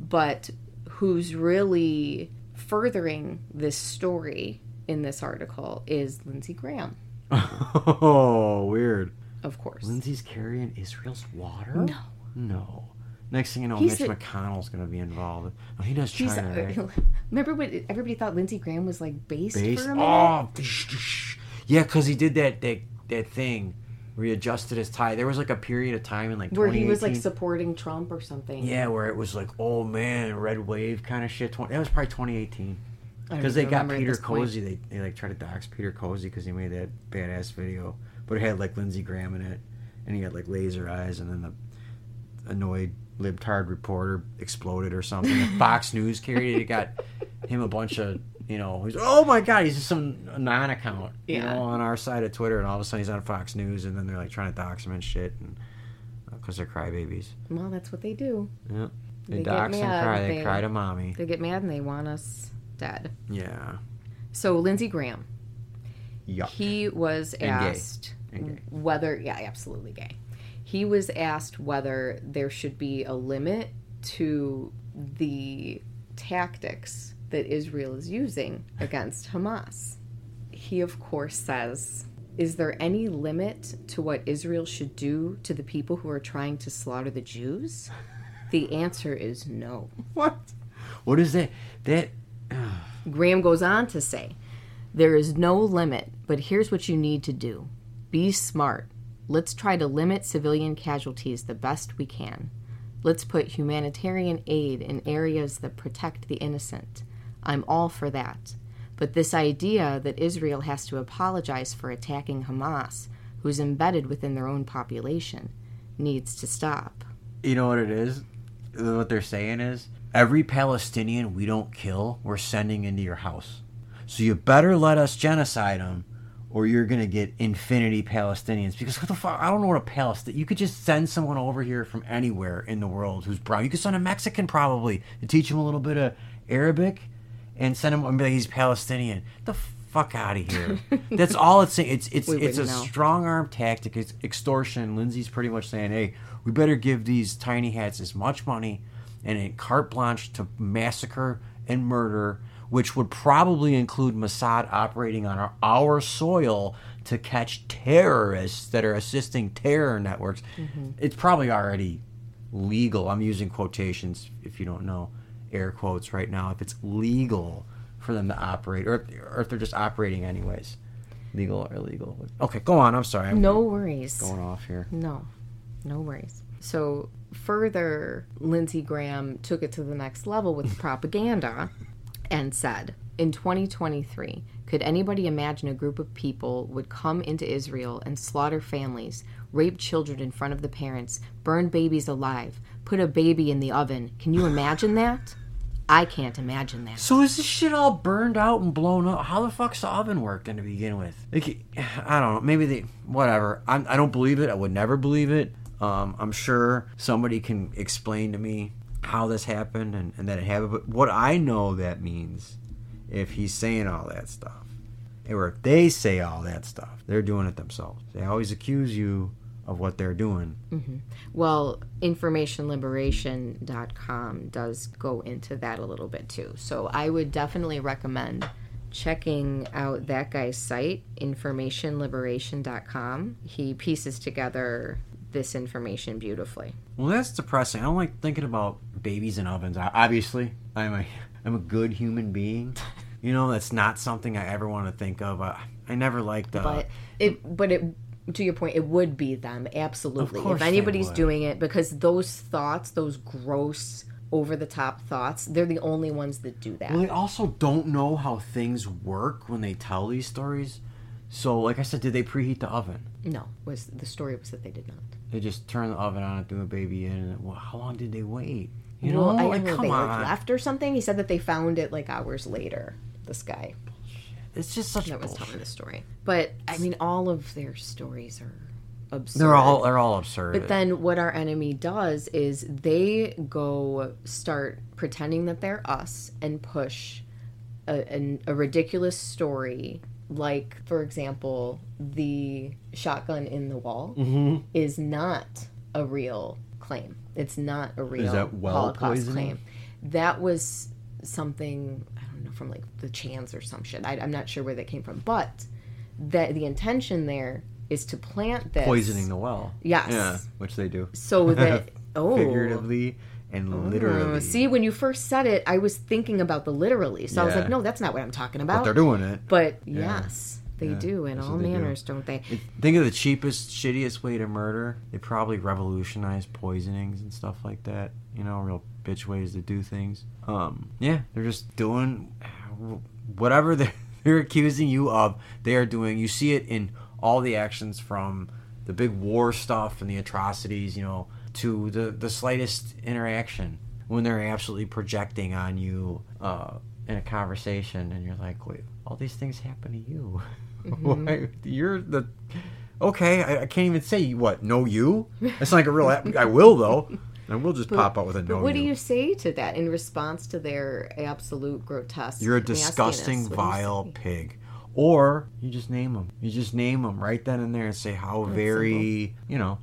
but who's really furthering this story in this article is Lindsey Graham, Oh, weird. of course. Lindsey's carrying Israel's water? No. No. Next thing you know, He's Mitch a- McConnell's going to be involved. Oh, he does China, right? remember when everybody thought Lindsey Graham was like based, Based- for a oh, minute? Oh, yeah, because he did that, that that thing where he adjusted his tie. There was like a period of time in like where he was like supporting Trump or something. yeah, where it was like, oh man, red wave kind of shit. that was probably 2018. Because they got Peter. Cozy. They, they like tried to dox Peter Cozy because he made that badass video. But it had like Lindsey Graham in it. And he had like laser eyes. And then the annoyed libtard reporter exploded or something. Fox News carried it. It got him a bunch of, you know, he's, oh my God, he's just some non account, you Yeah. know, on our side of Twitter. And all of a sudden he's on Fox News. And then they're like trying to dox him and shit. And uh, because they're crybabies. Well, that's what they do. Yeah. They, They dox and cry. They, they- cry to mommy. They get mad and they want us dead. Yeah. So Lindsey Graham, Yuck. he was And asked And whether, yeah, absolutely gay. He was asked whether there should be a limit to the tactics that Israel is using against Hamas. He, of course, says, Is there any limit to what Israel should do to the people who are trying to slaughter the Jews? The answer is no. What? What is that? That. Graham goes on to say, There is no limit, but here's what you need to do be smart. Let's try to limit civilian casualties the best we can. Let's put humanitarian aid in areas that protect the innocent. I'm all for that. But this idea that Israel has to apologize for attacking Hamas, who's embedded within their own population, needs to stop. You know what it is? What they're saying is every Palestinian we don't kill, we're sending into your house. So you better let us genocide them, or you're gonna get infinity Palestinians. Because what the fuck? I don't know what a Palestinian. You could just send someone over here from anywhere in the world who's brown. You could send a Mexican probably to teach him a little bit of Arabic, and send him and be like he's Palestinian. The fuck out of here. That's all it's saying. It's it's We it's a know. strong arm tactic. It's extortion. Lindsey's pretty much saying, "Hey, we better give these tiny hats as much money and a carte blanche to massacre and murder, which would probably include Mossad operating on our, our soil to catch terrorists that are assisting terror networks. Mm-hmm. It's probably already legal. I'm using quotations if you don't know air quotes right now. If it's legal for them to operate, or, or if they're just operating anyways, legal or illegal. Okay, go on. I'm sorry. I'm No worries. going off here. No, no worries. So, further, Lindsey Graham took it to the next level with propaganda and said, in 2023, could anybody imagine a group of people would come into Israel and slaughter families, rape children in front of the parents, burn babies alive, put a baby in the oven? Can you imagine that? I can't imagine that. So is this shit all burned out and blown up? How the fuck's the oven work then to begin with? Like, I don't know. Maybe they, whatever. I'm, I don't believe it. I would never believe it. Um, I'm sure somebody can explain to me how this happened and, and that it happened. But what I know that means, if he's saying all that stuff, or if they say all that stuff, they're doing it themselves. They always accuse you of what they're doing. Mm-hmm. Well, informationliberation.com does go into that a little bit too. So I would definitely recommend checking out that guy's site, informationliberation.com. He pieces together this information beautifully. Well, that's depressing. I don't like thinking about babies in ovens. I, obviously, I'm a I'm a good human being. You know, that's not something I ever want to think of. I, I never liked the. But it but it to your point, it would be them, absolutely. If anybody's doing it, because those thoughts, those gross, over the top thoughts, they're the only ones that do that. well, they also don't know how things work when they tell these stories. So, like I said, did they preheat the oven? No, was the story was that they did not. They just turned the oven on and threw a baby in. And, well, how long did they wait? You know, well, I like know, come they on. like left or something. He said that they found it like hours later. This guy It's just such that was bullshit. telling the story, but I mean, all of their stories are absurd. They're all they're all absurd. But then what our enemy does is they go start pretending that they're us and push a, an, a ridiculous story. Like, for example, the shotgun in the wall Mm-hmm. is not a real claim. It's not a real that well Holocaust poisoning? claim. That was something I don't know from like the Chans or some shit. I, I'm not sure where that came from, but that the intention there is to plant this poisoning the well. Yes. Yeah, which they do. so that oh figuratively and oh. literally. Oh, see when you first said it i was thinking about the literally so i was like no that's not what i'm talking but about they're doing it. but yes they Yeah, do in all manners do. not they Think of the cheapest, shittiest way to murder. They probably revolutionized poisonings and stuff like that. You know, real bitch ways to do things. Um, yeah, they're just doing whatever they're, they're accusing you of. They are doing. You see it in all the actions from the big war stuff and the atrocities. You know, to the the slightest interaction when they're absolutely projecting on you uh, in a conversation, and you're like, wait, all these things happen to you. Why you're the okay? I, I can't even say what. No, you. Not like a real. app- I will though. I will just pop out with a no. but what do you. say to that in response to their absolute grotesque You're a disgusting, What do you vile pig. Or you just name them. You just name them right then and there and say how very, you know,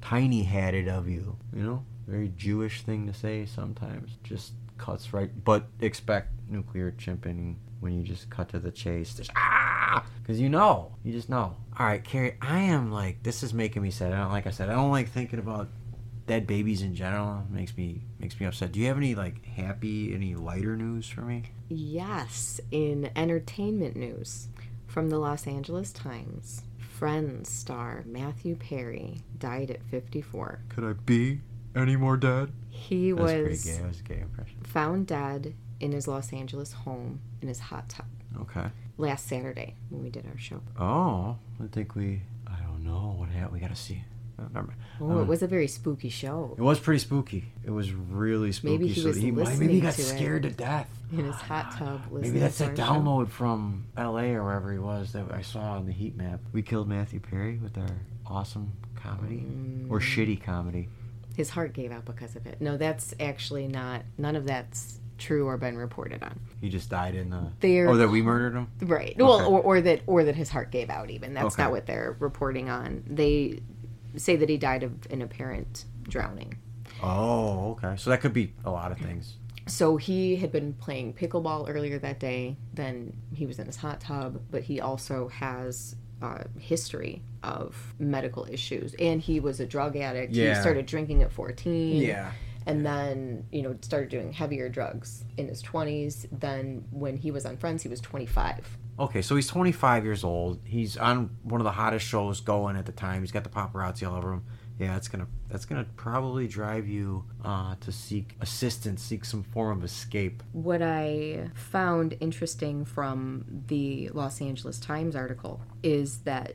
tiny hatted of you. You know, very Jewish thing to say sometimes. Just cuts right. But expect nuclear chimping when you just cut to the chase. Just ah, because you know, you just know. All right, Carrie, I am like this is making me sad. I don't like I said. I don't like thinking about dead babies in general. Makes me makes me upset. Do you have any like happy, any lighter news for me? Yes, in entertainment news from the Los Angeles Times, Friends star Matthew Perry died at 54. Could I be any more dead? He That's pretty was gay. That was a gay impression. found dead in his Los Angeles home in his hot tub Okay. last Saturday when we did our show. Oh, I think we. I don't know what happened. We gotta see. Oh, never mind. Oh, it Um, was a very spooky show It was pretty spooky. It was really spooky. Maybe he so was he might- maybe he got to it. scared to death. in his hot tub. Maybe that's a our show. download from L.A. or wherever he was that I saw on the heat map. We killed Matthew Perry with our awesome comedy or Mm. shitty comedy. His heart gave out because of it. No, that's actually not. None of that's true or been reported on. He just died in the. They're- oh, that we murdered him. Right. Well, or, or that or that his heart gave out. Even that's Okay. not what they're reporting on. They say that he died of an apparent drowning. Oh, okay. So that could be a lot of things. So he had been playing pickleball earlier that day. Then he was in his hot tub, but he also has a history of medical issues, and he was a drug addict. Yeah. He started drinking at fourteen. Yeah. And then, you know, started doing heavier drugs in his 20s. Then, when he was on Friends, he was 25. Okay, so he's 25 years old. He's on one of the hottest shows going at the time. He's got the paparazzi all over him. Yeah, that's gonna that's gonna probably drive you uh, to seek assistance, seek some form of escape. What I found interesting from the Los Angeles Times article is that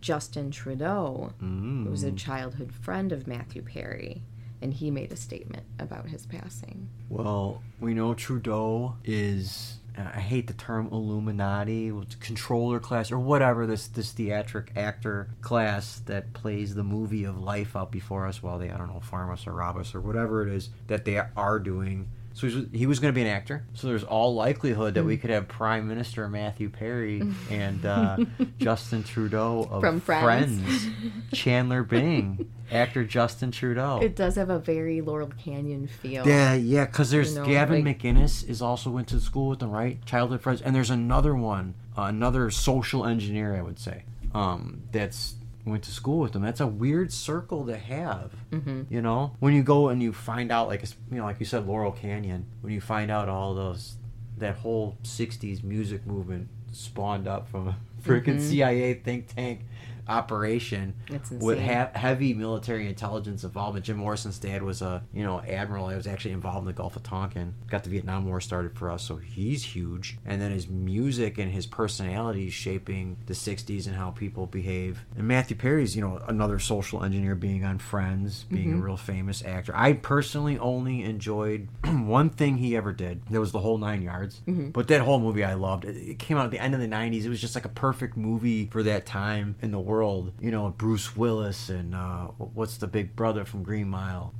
Justin Trudeau Mm. was a childhood friend of Matthew Perry, and he made a statement about his passing. Well, we know Trudeau is. Uh, I hate the term Illuminati, controller class or whatever this this theatric actor class that plays the movie of life out before us while they I don't know farm us or rob us or whatever it is that they are doing. So he was, he was going to be an actor. So there's all likelihood that we Hmm. could have Prime Minister Matthew Perry and uh, Justin Trudeau of From Friends. Chandler Bing, actor Justin Trudeau. It does have a very Laurel Canyon feel. Yeah, yeah, because there's You know, Gavin like- McInnes is also went to school with them, right? Childhood friends, and there's another one, uh, another social engineer, I would say, um, that's went to school with them. That's a weird circle to have. Mm-hmm. You know, when you go and you find out, like you know, like you said, Laurel Canyon. When you find out all those, that whole '60s music movement spawned up from a freaking CIA think tank operation with ha- heavy military intelligence involvement. Jim Morrison's dad was a you know admiral. I was actually involved in the Gulf of Tonkin. Got the Vietnam War started for us, so he's huge. And then his music and his personality is shaping the '60s and how people behave. And Matthew Perry's you know another social engineer, being on Friends, being Mm-hmm. a real famous actor. I personally only enjoyed one thing he ever did. That was the whole nine yards. Mm-hmm. But that whole movie I loved. It, it came out at the end of the '90s. It was just like a perfect movie for that time in the world. You know, Bruce Willis and uh, what's the big brother from Green Mile?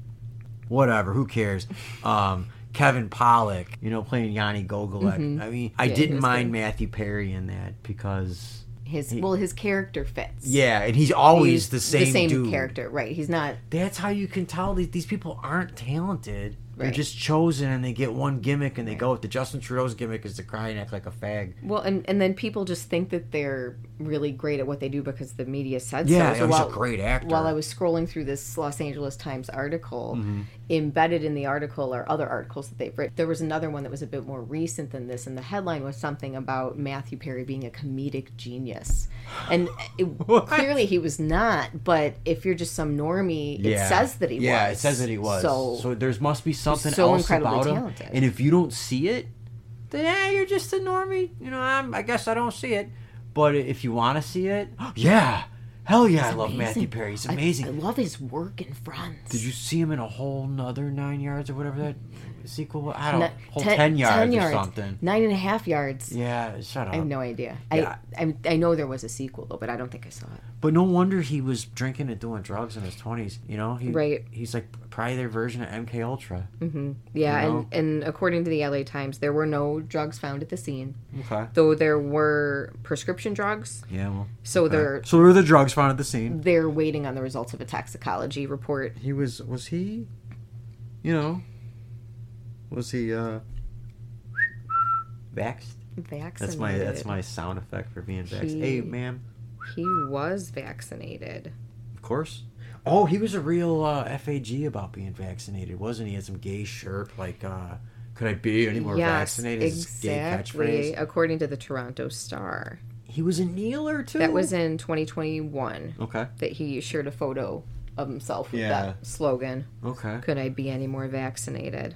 Whatever. Who cares? Um, Kevin Pollak, you know, playing Janni Gogolak. I mean, I Mm-hmm. Yeah, didn't mind good. Matthew Perry in that because His well, his character fits. yeah, and he's always He's the same, dude. character, right? He's not. That's how you can tell these, these people aren't talented. They're Right. just chosen and they get one gimmick and they go with the Justin Trudeau's gimmick is to cry and act like a fag. Well, and and then people just think that they're really great at what they do because the media said so. Yeah, so. so he's a while, great actor. While I was scrolling through this Los Angeles Times article, Mm-hmm. Embedded in the article are other articles that they've written. There was another one that was a bit more recent than this, and the headline was something about Matthew Perry being a comedic genius, and it, clearly he was not. But if you're just some normie, it says that he yeah, was. Yeah, it says that he was. So, So, there must be something so else about him. And if you don't see it, then yeah, you're just a normie. You know, I'm, I guess I don't see it. But if you want to see it, yeah, hell yeah, I love amazing. Matthew Perry. He's I- amazing. I, love his work in Friends. Did you see him in a whole nother nine yards or whatever that sequel? I don't Ni- whole ten- ten, yards 10 or yards. something. Nine and a half yards. Yeah, shut up. I have no idea. Yeah. I, I I know there was a sequel though, but I don't think I saw it. But no wonder he was drinking and doing drugs in his twenties. You know, he, Right. He's like probably their version of MK Ultra. Mm-hmm. Yeah, You know? and and according to the LA Times, there were no drugs found at the scene, Okay. though there were prescription drugs. Yeah. Well. So they're So there were the drugs found at the scene. they're waiting on the results of a toxicology report. He was. Was he? You know. Was he? uh Vaxxed. Vaccinated. That's my. That's my sound effect for being vaxxed. He- Hey, ma'am. He was vaccinated. Of course. Oh, he was a real uh, FAG about being vaccinated, wasn't he? He had some gay shirt like, uh, "Could I be any more yes, vaccinated?" Exactly. According to the Toronto Star, He was a kneeler too. that was in 2021 okay. that he shared a photo of himself with Yeah. that slogan. Okay. could I be any more vaccinated?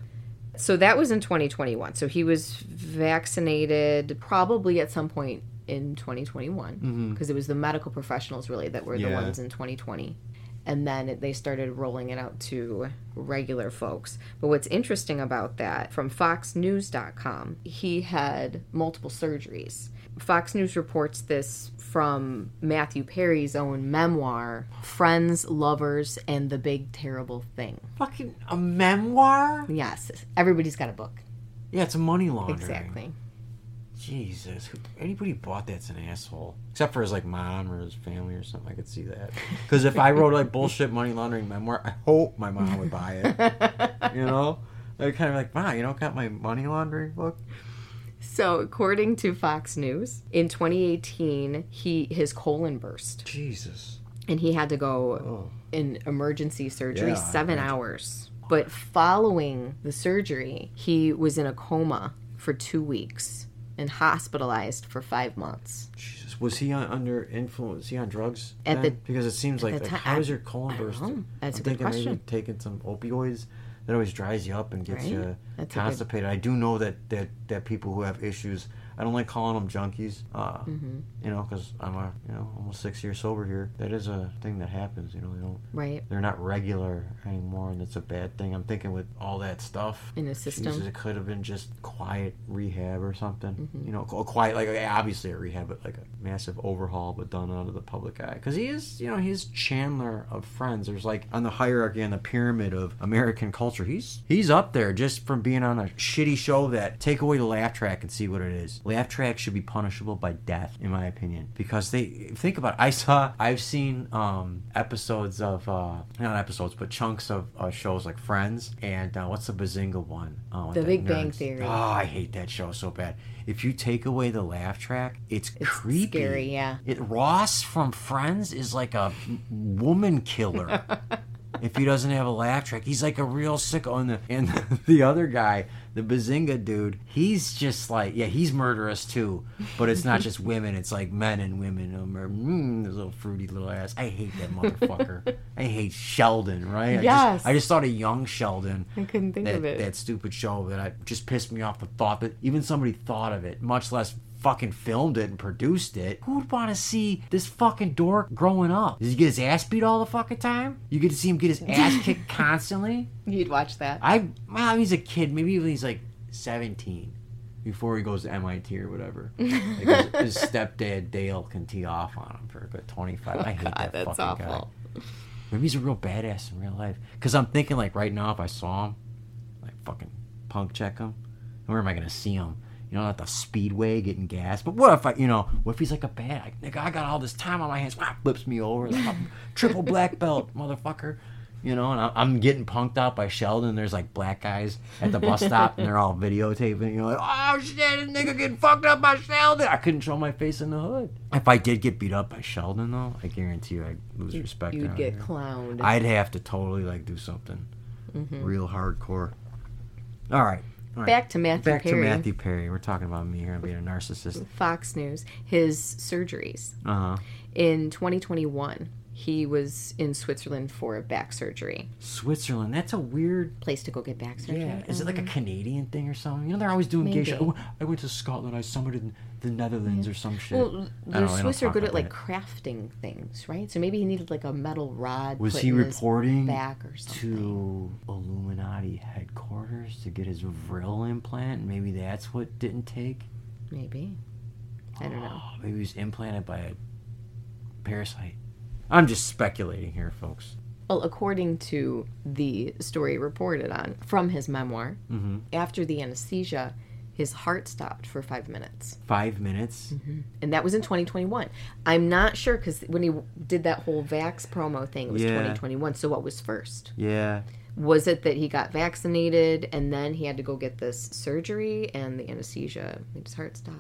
So that was in 2021. So he was vaccinated probably at some point in 2021 because mm-hmm. it was the medical professionals really that were the Yeah. ones in 2020. And then they started rolling it out to regular folks. But what's interesting about that, from FoxNews.com, he had multiple surgeries. Fox News reports this from Matthew Perry's own memoir, Friends, Lovers, and the Big Terrible Thing. Fucking a memoir. Yes, everybody's got a book. Yeah, it's a money laundering. Exactly. Jesus, anybody bought that's an asshole. Except for his like mom or his family or something. I could see that. Because if I wrote like bullshit money laundering memoir, I hope my mom would buy it. you know, I kind of like, wow, you don't got my money laundering book. So, according to Fox News, in 2018, he his colon burst Jesus. and he had to go Oh. in emergency surgery Yeah, seven hours. But following the surgery, he was in a coma for two weeks and hospitalized for five months. Jesus. Was he on, under influence? Was he on drugs? At then? the- because it seems like, like how is I- your colon burst? That's I'm a good thinking maybe taking some opioids that always dries you up and gets Right? you That's good- constipated. I do know that, that that people who have issues. I don't like calling them junkies. Uh, Mm-hmm. You know, because I'm a you know almost six years sober here. That is a thing that happens. You know, they don't. Right. They're not regular anymore, and it's a bad thing. I'm thinking with all that stuff In the system. Jesus, it could have been just quiet rehab or something. Mm-hmm. You know, a quiet like obviously a rehab, but like a massive overhaul, but done out of the public eye. Because he is, you know, he's Chandler of Friends. There's like on the hierarchy on the pyramid of American culture. He's he's up there just from being on a shitty show that take away the laugh track and see what it is. Laugh track should be punishable by death, in my opinion, because they think about. It. I saw, I've seen um episodes of uh not episodes, but chunks of uh, shows like Friends and uh, what's the Bazinga one? Oh, The Big Bang. Theory. Oh, I hate that show so bad. If you take away the laugh track, it's, It's creepy. scary, yeah. It Ross from Friends is like a woman killer. if he doesn't have a laugh track, he's like a real sicko. And the, and the other guy, the Bazinga dude, he's just like, yeah, he's murderous too. But it's not just women; it's like men and women. Um, mm, this little fruity little ass. I hate that motherfucker. I hate Sheldon. Right? I Yes. Just, I just thought of young Sheldon I couldn't think that, of it. that stupid show that I just pissed me off the thought that even somebody thought of it, much less fucking filmed it and produced it. Who would want to see this fucking dork growing up? Does he get his ass beat all the fucking time? You get to see him get his ass kicked constantly? You'd watch that. I well, he's a kid. Maybe when he's like seventeen. Before he goes to MIT or whatever, like his, his stepdad Dale can tee off on him for a good twenty five. Oh I hate that that's fucking awful. guy. Maybe he's a real badass in real life. Because I'm thinking, like, right now, if I saw him, like, fucking punk check him, where am I going to see him? You know, at the speedway getting gas. But what if I, you know, what if he's like a bad, like, nigga, I got all this time on my hands, wah, flips me over, like, triple black belt, motherfucker. You know, and I'm getting punked out by Sheldon. There's like black guys at the bus stop, and they're all videotaping. You're like, oh shit, this nigga getting fucked up by Sheldon. I couldn't show my face in the hood. If I did get beat up by Sheldon, though, I guarantee you I'd lose respect. You'd get here. clowned. I'd have to totally like do something mm-hmm. real hardcore. All right. Right. Back to Matthew Back Perry. to Matthew Perry. We're talking about me here. Being a narcissist. Fox News. His surgeries. Uh huh. In 2021, he was in Switzerland for a back surgery. Switzerland. That's a weird. Place to go get back surgery. Yeah. Is it like a Canadian thing or something? You know, they're always doing gay Maybe. shit. Oh, I went to Scotland. I summited in the Netherlands or some shit. Well, the don't know, they don't Swiss are good at about like crafting things, right? So maybe he needed like a metal rod. Was put he in his reporting back or something? to Illuminati headquarters to get his Vril implant? Maybe that's what didn't take. Maybe. I don't know. Oh, maybe he was implanted by a parasite. I'm just speculating here, folks. Well, according to the story reported on from his memoir, Mm-hmm. after the anesthesia, his heart stopped for five minutes. Five minutes. Mm-hmm. And that was in 2021. I'm not sure because when he did that whole Vax promo thing, it was Yeah. 2021. So what was first? Yeah. Was it that he got vaccinated and then he had to go get this surgery and the anesthesia made his heart stop?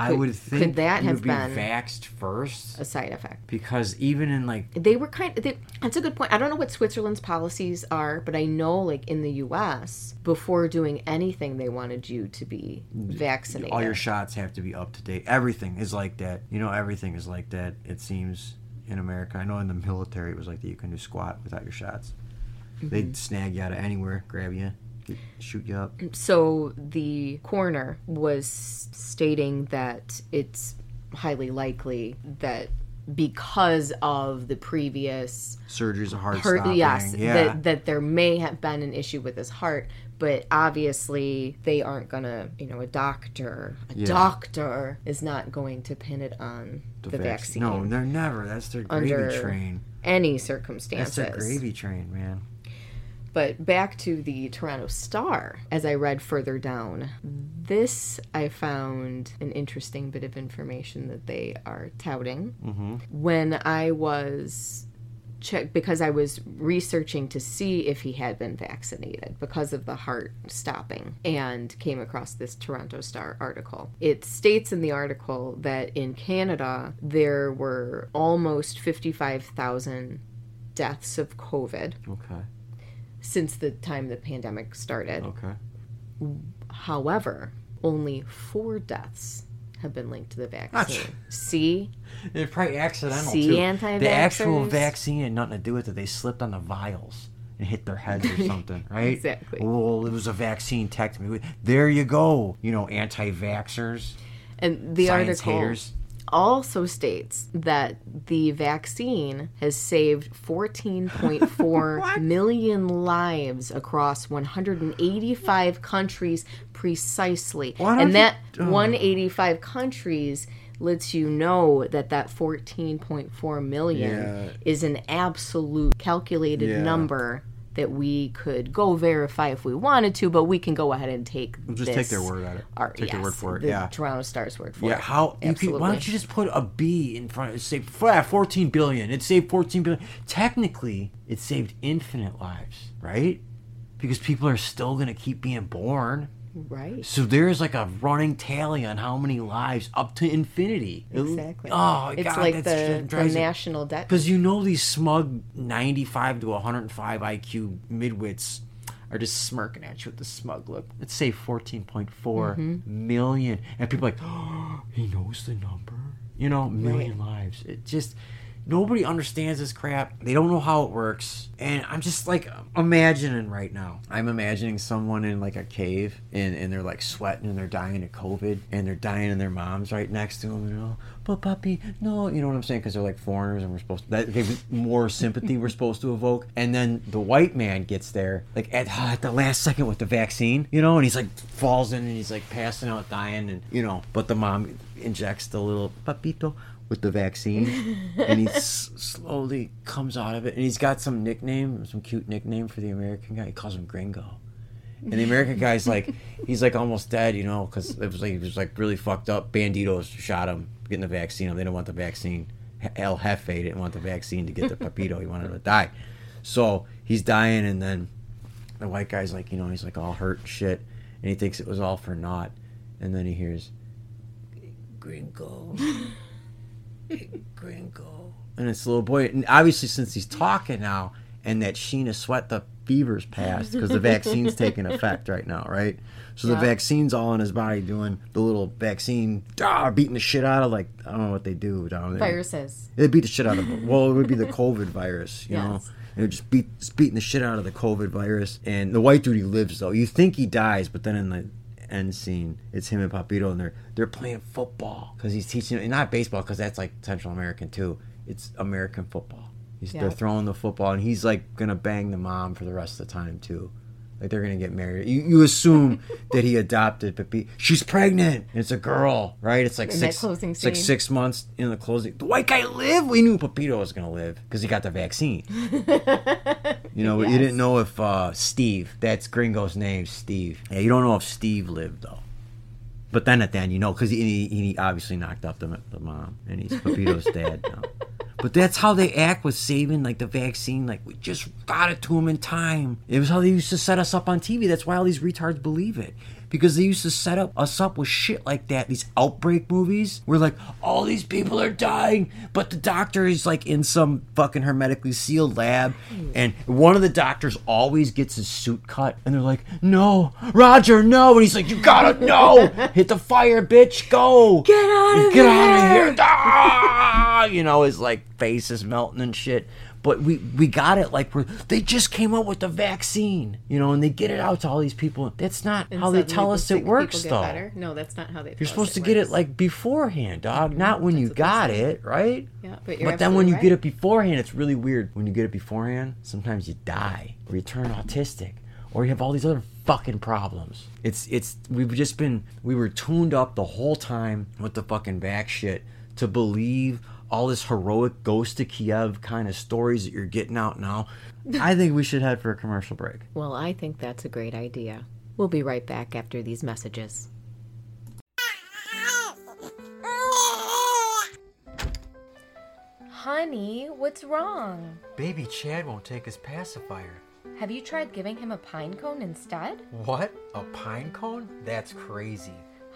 I would think could that have would be been vaxxed first a side effect? because even in like They were kind of. They, that's a good point. I don't know what Switzerland's policies are, but I know, like in the U.S., before doing anything, they wanted you to be vaccinated. all your shots have to be up to date. Everything is like that. You know, everything is like that. It seems in America. I know in the military it was like that. You can do squat without your shots. Mm-hmm. They'd snag you out of anywhere, grab you, shoot you up. So the coroner was stating that it's highly likely that because of the previous surgeries, hard heart, yes, yeah. that that there may have been an issue with his heart, but obviously they aren't gonna, you know, a doctor, a Yeah. doctor is not going to pin it on the, vac- vaccine. No, they're never. That's their gravy Under train. any circumstances That's their gravy train, man. But back to the Toronto Star, as I read further down, mm. this I found an interesting bit of information that they are touting. Mm-hmm. When I was check because I was researching to see if he had been vaccinated because of the heart stopping and came across this Toronto Star article. It states in the article that in Canada there were almost 55,000 deaths of COVID Okay. Since the time the pandemic started. Okay. However, only 4 deaths have been linked to the vaccine. See? It's probably accidental See, too. anti-vaxxers? The actual vaccine had nothing to do with it. They slipped on the vials and hit their heads or something, right? Exactly. Well, it was a vaccine technically. There you go. You know, anti-vaxxers, And the science article haters. Also states that the vaccine has saved 14.4 million lives across 185 countries precisely. And you- that oh. 185 countries lets you know that that 14.4 million Yeah. is an absolute calculated Yeah. number that we could go verify if we wanted to, but we can go ahead and take We'll just take their word at it. Our, Take their word for it, the yeah. Toronto Star's word for Yeah, it. Yeah, how you could, why don't you just put a B in front of say yeah, 14 billion. It saved 14 billion. Technically, it saved infinite lives, right? Because people are still going to keep being born. Right. So there's like a running tally on how many lives up to infinity. Exactly. Oh, it's God, like the, the national debt. Because you know these smug 95 to 105 IQ midwits are just smirking at you with the smug look. Let's say 14.4 mm-hmm. million, And people are like, oh, he knows the number. You know, million lives. It just, nobody understands this crap. They don't know how it works. And I'm just like imagining right now. I'm imagining someone in like a cave and, and they're like sweating and they're dying of COVID and they're dying and their mom's right next to them. You know, but puppy, no, you know what I'm saying? Because they're like foreigners and we're supposed to, that more sympathy we're supposed to evoke. And then the white man gets there like at, uh, at the last second with the vaccine, you know, and he's like falls in and he's like passing out, dying, and you know, but the mom injects the little papito with the vaccine and he s- slowly comes out of it and he's got some nickname some cute nickname for the american guy. He calls him gringo. And the american guy's like he's like almost dead you know because it was like he was like really fucked up. Banditos shot him getting the vaccine they didn't want the vaccine. El jefe didn't want the vaccine to get the papito he wanted to die. So he's dying and then the white guy's like you know he's like all hurt and shit and he thinks it was all for naught. And then he hears gringo gringo. And it's the little boy. And obviously, since he's talking now, and that Sheena sweat the fever's passed because the vaccine's taking effect right now, right? So the vaccine's all in his body doing the little vaccine, ah, beating the shit out of like I don't know what they do down there. Viruses. They beat the shit out of it. Well, it would be the COVID virus, you know. Yes. It would just beat it's beating the shit out of the COVID virus. And the white dude he lives though. You think he dies, but then in the end scene, it's him and Papito, and they're they're playing football because he's teaching and not baseball because that's like Central American too. It's American football. He's, They're throwing the football, and he's like gonna bang the mom for the rest of the time too. Like they're gonna get married. You, you assume that he adopted, but be, she's pregnant. And it's a girl, right? It's like In six. closing it's like six months in the closing. The white guy lived. We knew Pepito was gonna live because he got the vaccine. You know, you didn't know if uh, Steve. That's Gringo's name, Steve. Yeah, you don't know if Steve lived though. But then at the end, you know, because he, he obviously knocked up the, the mom, and he's Pepito's dad now. But that's how they act with saving like the vaccine. Like we just got it to him in time. It was how they used to set us up on TV. That's why all these retards believe it. Because they used to set up us up with shit like that. These outbreak movies where like all these people are dying, but the doctor is like in some fucking hermetically sealed lab, and one of the doctors always gets his suit cut, and they're like, "No, Roger, no!" And he's like, "You gotta no, hit the fire, bitch, go, Get out of get out of here!" here!" Ah! You know, his like face is melting and shit. But we we got it like we're they just came out with the vaccine, you know, and they get it out to all these people. That's not And how they tell us it works, though. better. No, that's not how they. You're supposed to get it like beforehand, dog, mm-hmm. not when you That's they got it, right? Yeah, but you're But then when you absolutely get it beforehand, it's really weird. When you get it beforehand, sometimes you die or you turn autistic or you have all these other fucking problems. It's it's we've just been we were tuned up the whole time with the fucking back shit to believe all this heroic ghost to Kiev kind of stories that you're getting out now, I think we should head for a commercial break. Well, I think that's a great idea. We'll be right back after these messages. Honey, what's wrong? Baby Chad won't take his pacifier. Have you tried giving him a pine cone instead? What? A pine cone? That's crazy.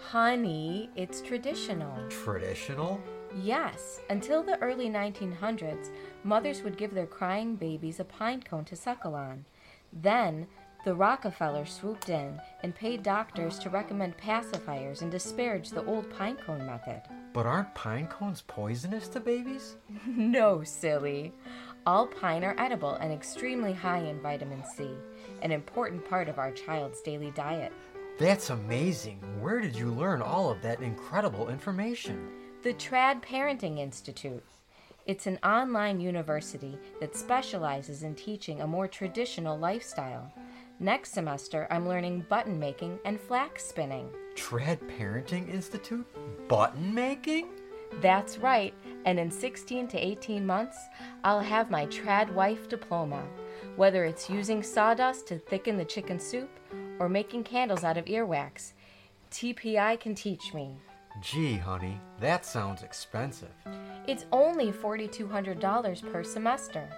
Honey, it's traditional. Traditional? Yes, until the early 1900s, mothers would give their crying babies a pine cone to suckle on. Then, the Rockefellers swooped in and paid doctors to recommend pacifiers and disparage the old pine cone method. But aren't pine cones poisonous to babies? No, silly. All pine are edible and extremely high in vitamin C, an important part of our child's daily diet. That's amazing. Where did you learn all of that incredible information? The Trad Parenting Institute. It's an online university that specializes in teaching a more traditional lifestyle. Next semester, I'm learning button making and flax spinning. Trad Parenting Institute? Button making? That's right, and in 16 to 18 months, I'll have my Trad Wife diploma. Whether it's using sawdust to thicken the chicken soup or making candles out of earwax, TPI can teach me. Gee, honey, that sounds expensive. It's only $4,200 per semester.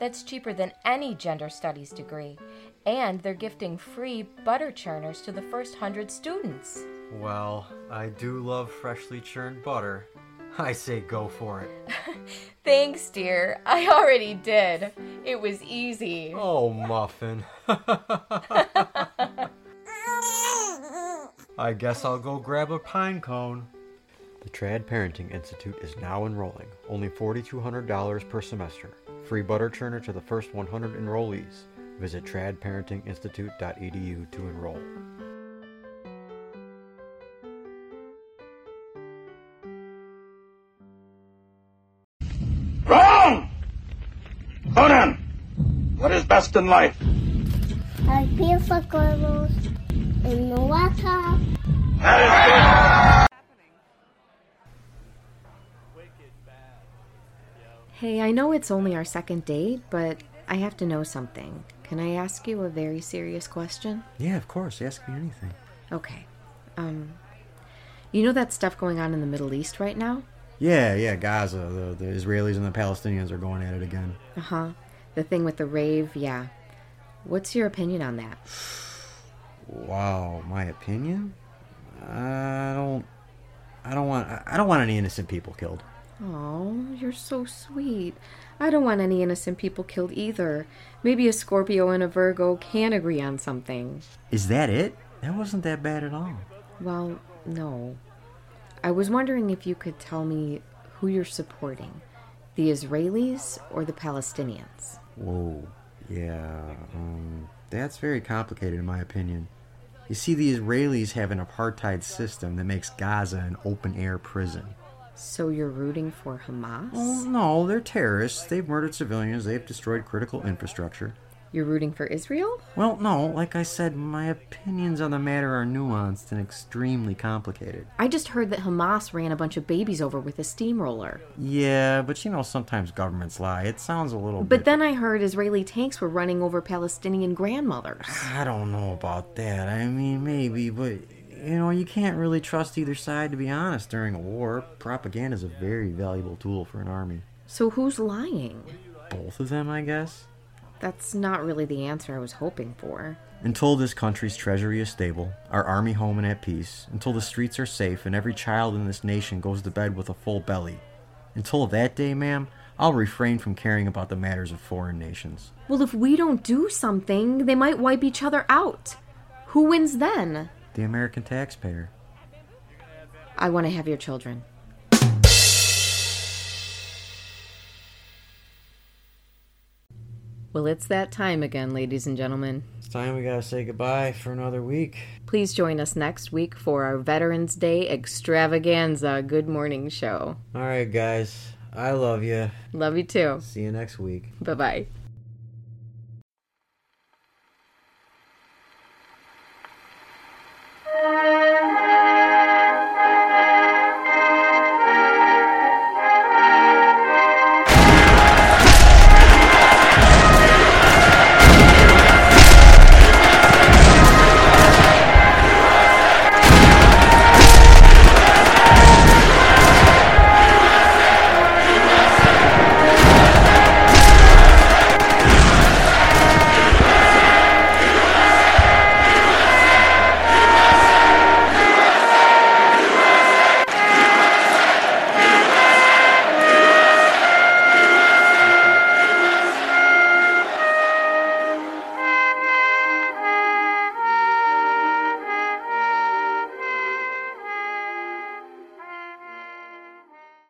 That's cheaper than any gender studies degree. And they're gifting free butter churners to the first hundred students. Well, I do love freshly churned butter. I say go for it. Thanks, dear. I already did. It was easy. Oh, Muffin. I guess I'll go grab a pine cone. The Trad Parenting Institute is now enrolling. Only $4,200 per semester. Free butter churner to the first 100 enrollees. Visit tradparentinginstitute.edu to enroll. Wrong! Conan, what is best in life? I feel for girls in the water. Hey, I know it's only our second date, but I have to know something. Can I ask you a very serious question? Yeah, of course. Ask me anything. Okay. Um, you know that stuff going on in the Middle East right now? Yeah, yeah, Gaza. The, the Israelis and the Palestinians are going at it again. Uh huh. The thing with the rave, yeah. What's your opinion on that? Wow, my opinion? I don't. I don't want. I don't want any innocent people killed. Oh, you're so sweet. I don't want any innocent people killed either. Maybe a Scorpio and a Virgo can agree on something. Is that it? That wasn't that bad at all. Well, no. I was wondering if you could tell me who you're supporting the Israelis or the Palestinians. Whoa. Yeah. Um, that's very complicated, in my opinion. You see, the Israelis have an apartheid system that makes Gaza an open air prison. So you're rooting for Hamas? Well, no, they're terrorists. They've murdered civilians. They've destroyed critical infrastructure. You're rooting for Israel? Well, no, like I said, my opinions on the matter are nuanced and extremely complicated. I just heard that Hamas ran a bunch of babies over with a steamroller. Yeah, but you know, sometimes governments lie. It sounds a little But bit. then I heard Israeli tanks were running over Palestinian grandmothers. I don't know about that. I mean, maybe, but you know, you can't really trust either side to be honest during a war. Propaganda is a very valuable tool for an army. So who's lying? Both of them, I guess. That's not really the answer I was hoping for. Until this country's treasury is stable, our army home and at peace, until the streets are safe and every child in this nation goes to bed with a full belly. Until that day, ma'am, I'll refrain from caring about the matters of foreign nations. Well, if we don't do something, they might wipe each other out. Who wins then? The American taxpayer. I want to have your children. Well, it's that time again, ladies and gentlemen. It's time we gotta say goodbye for another week. Please join us next week for our Veterans Day extravaganza good morning show. All right, guys. I love you. Love you too. See you next week. Bye bye.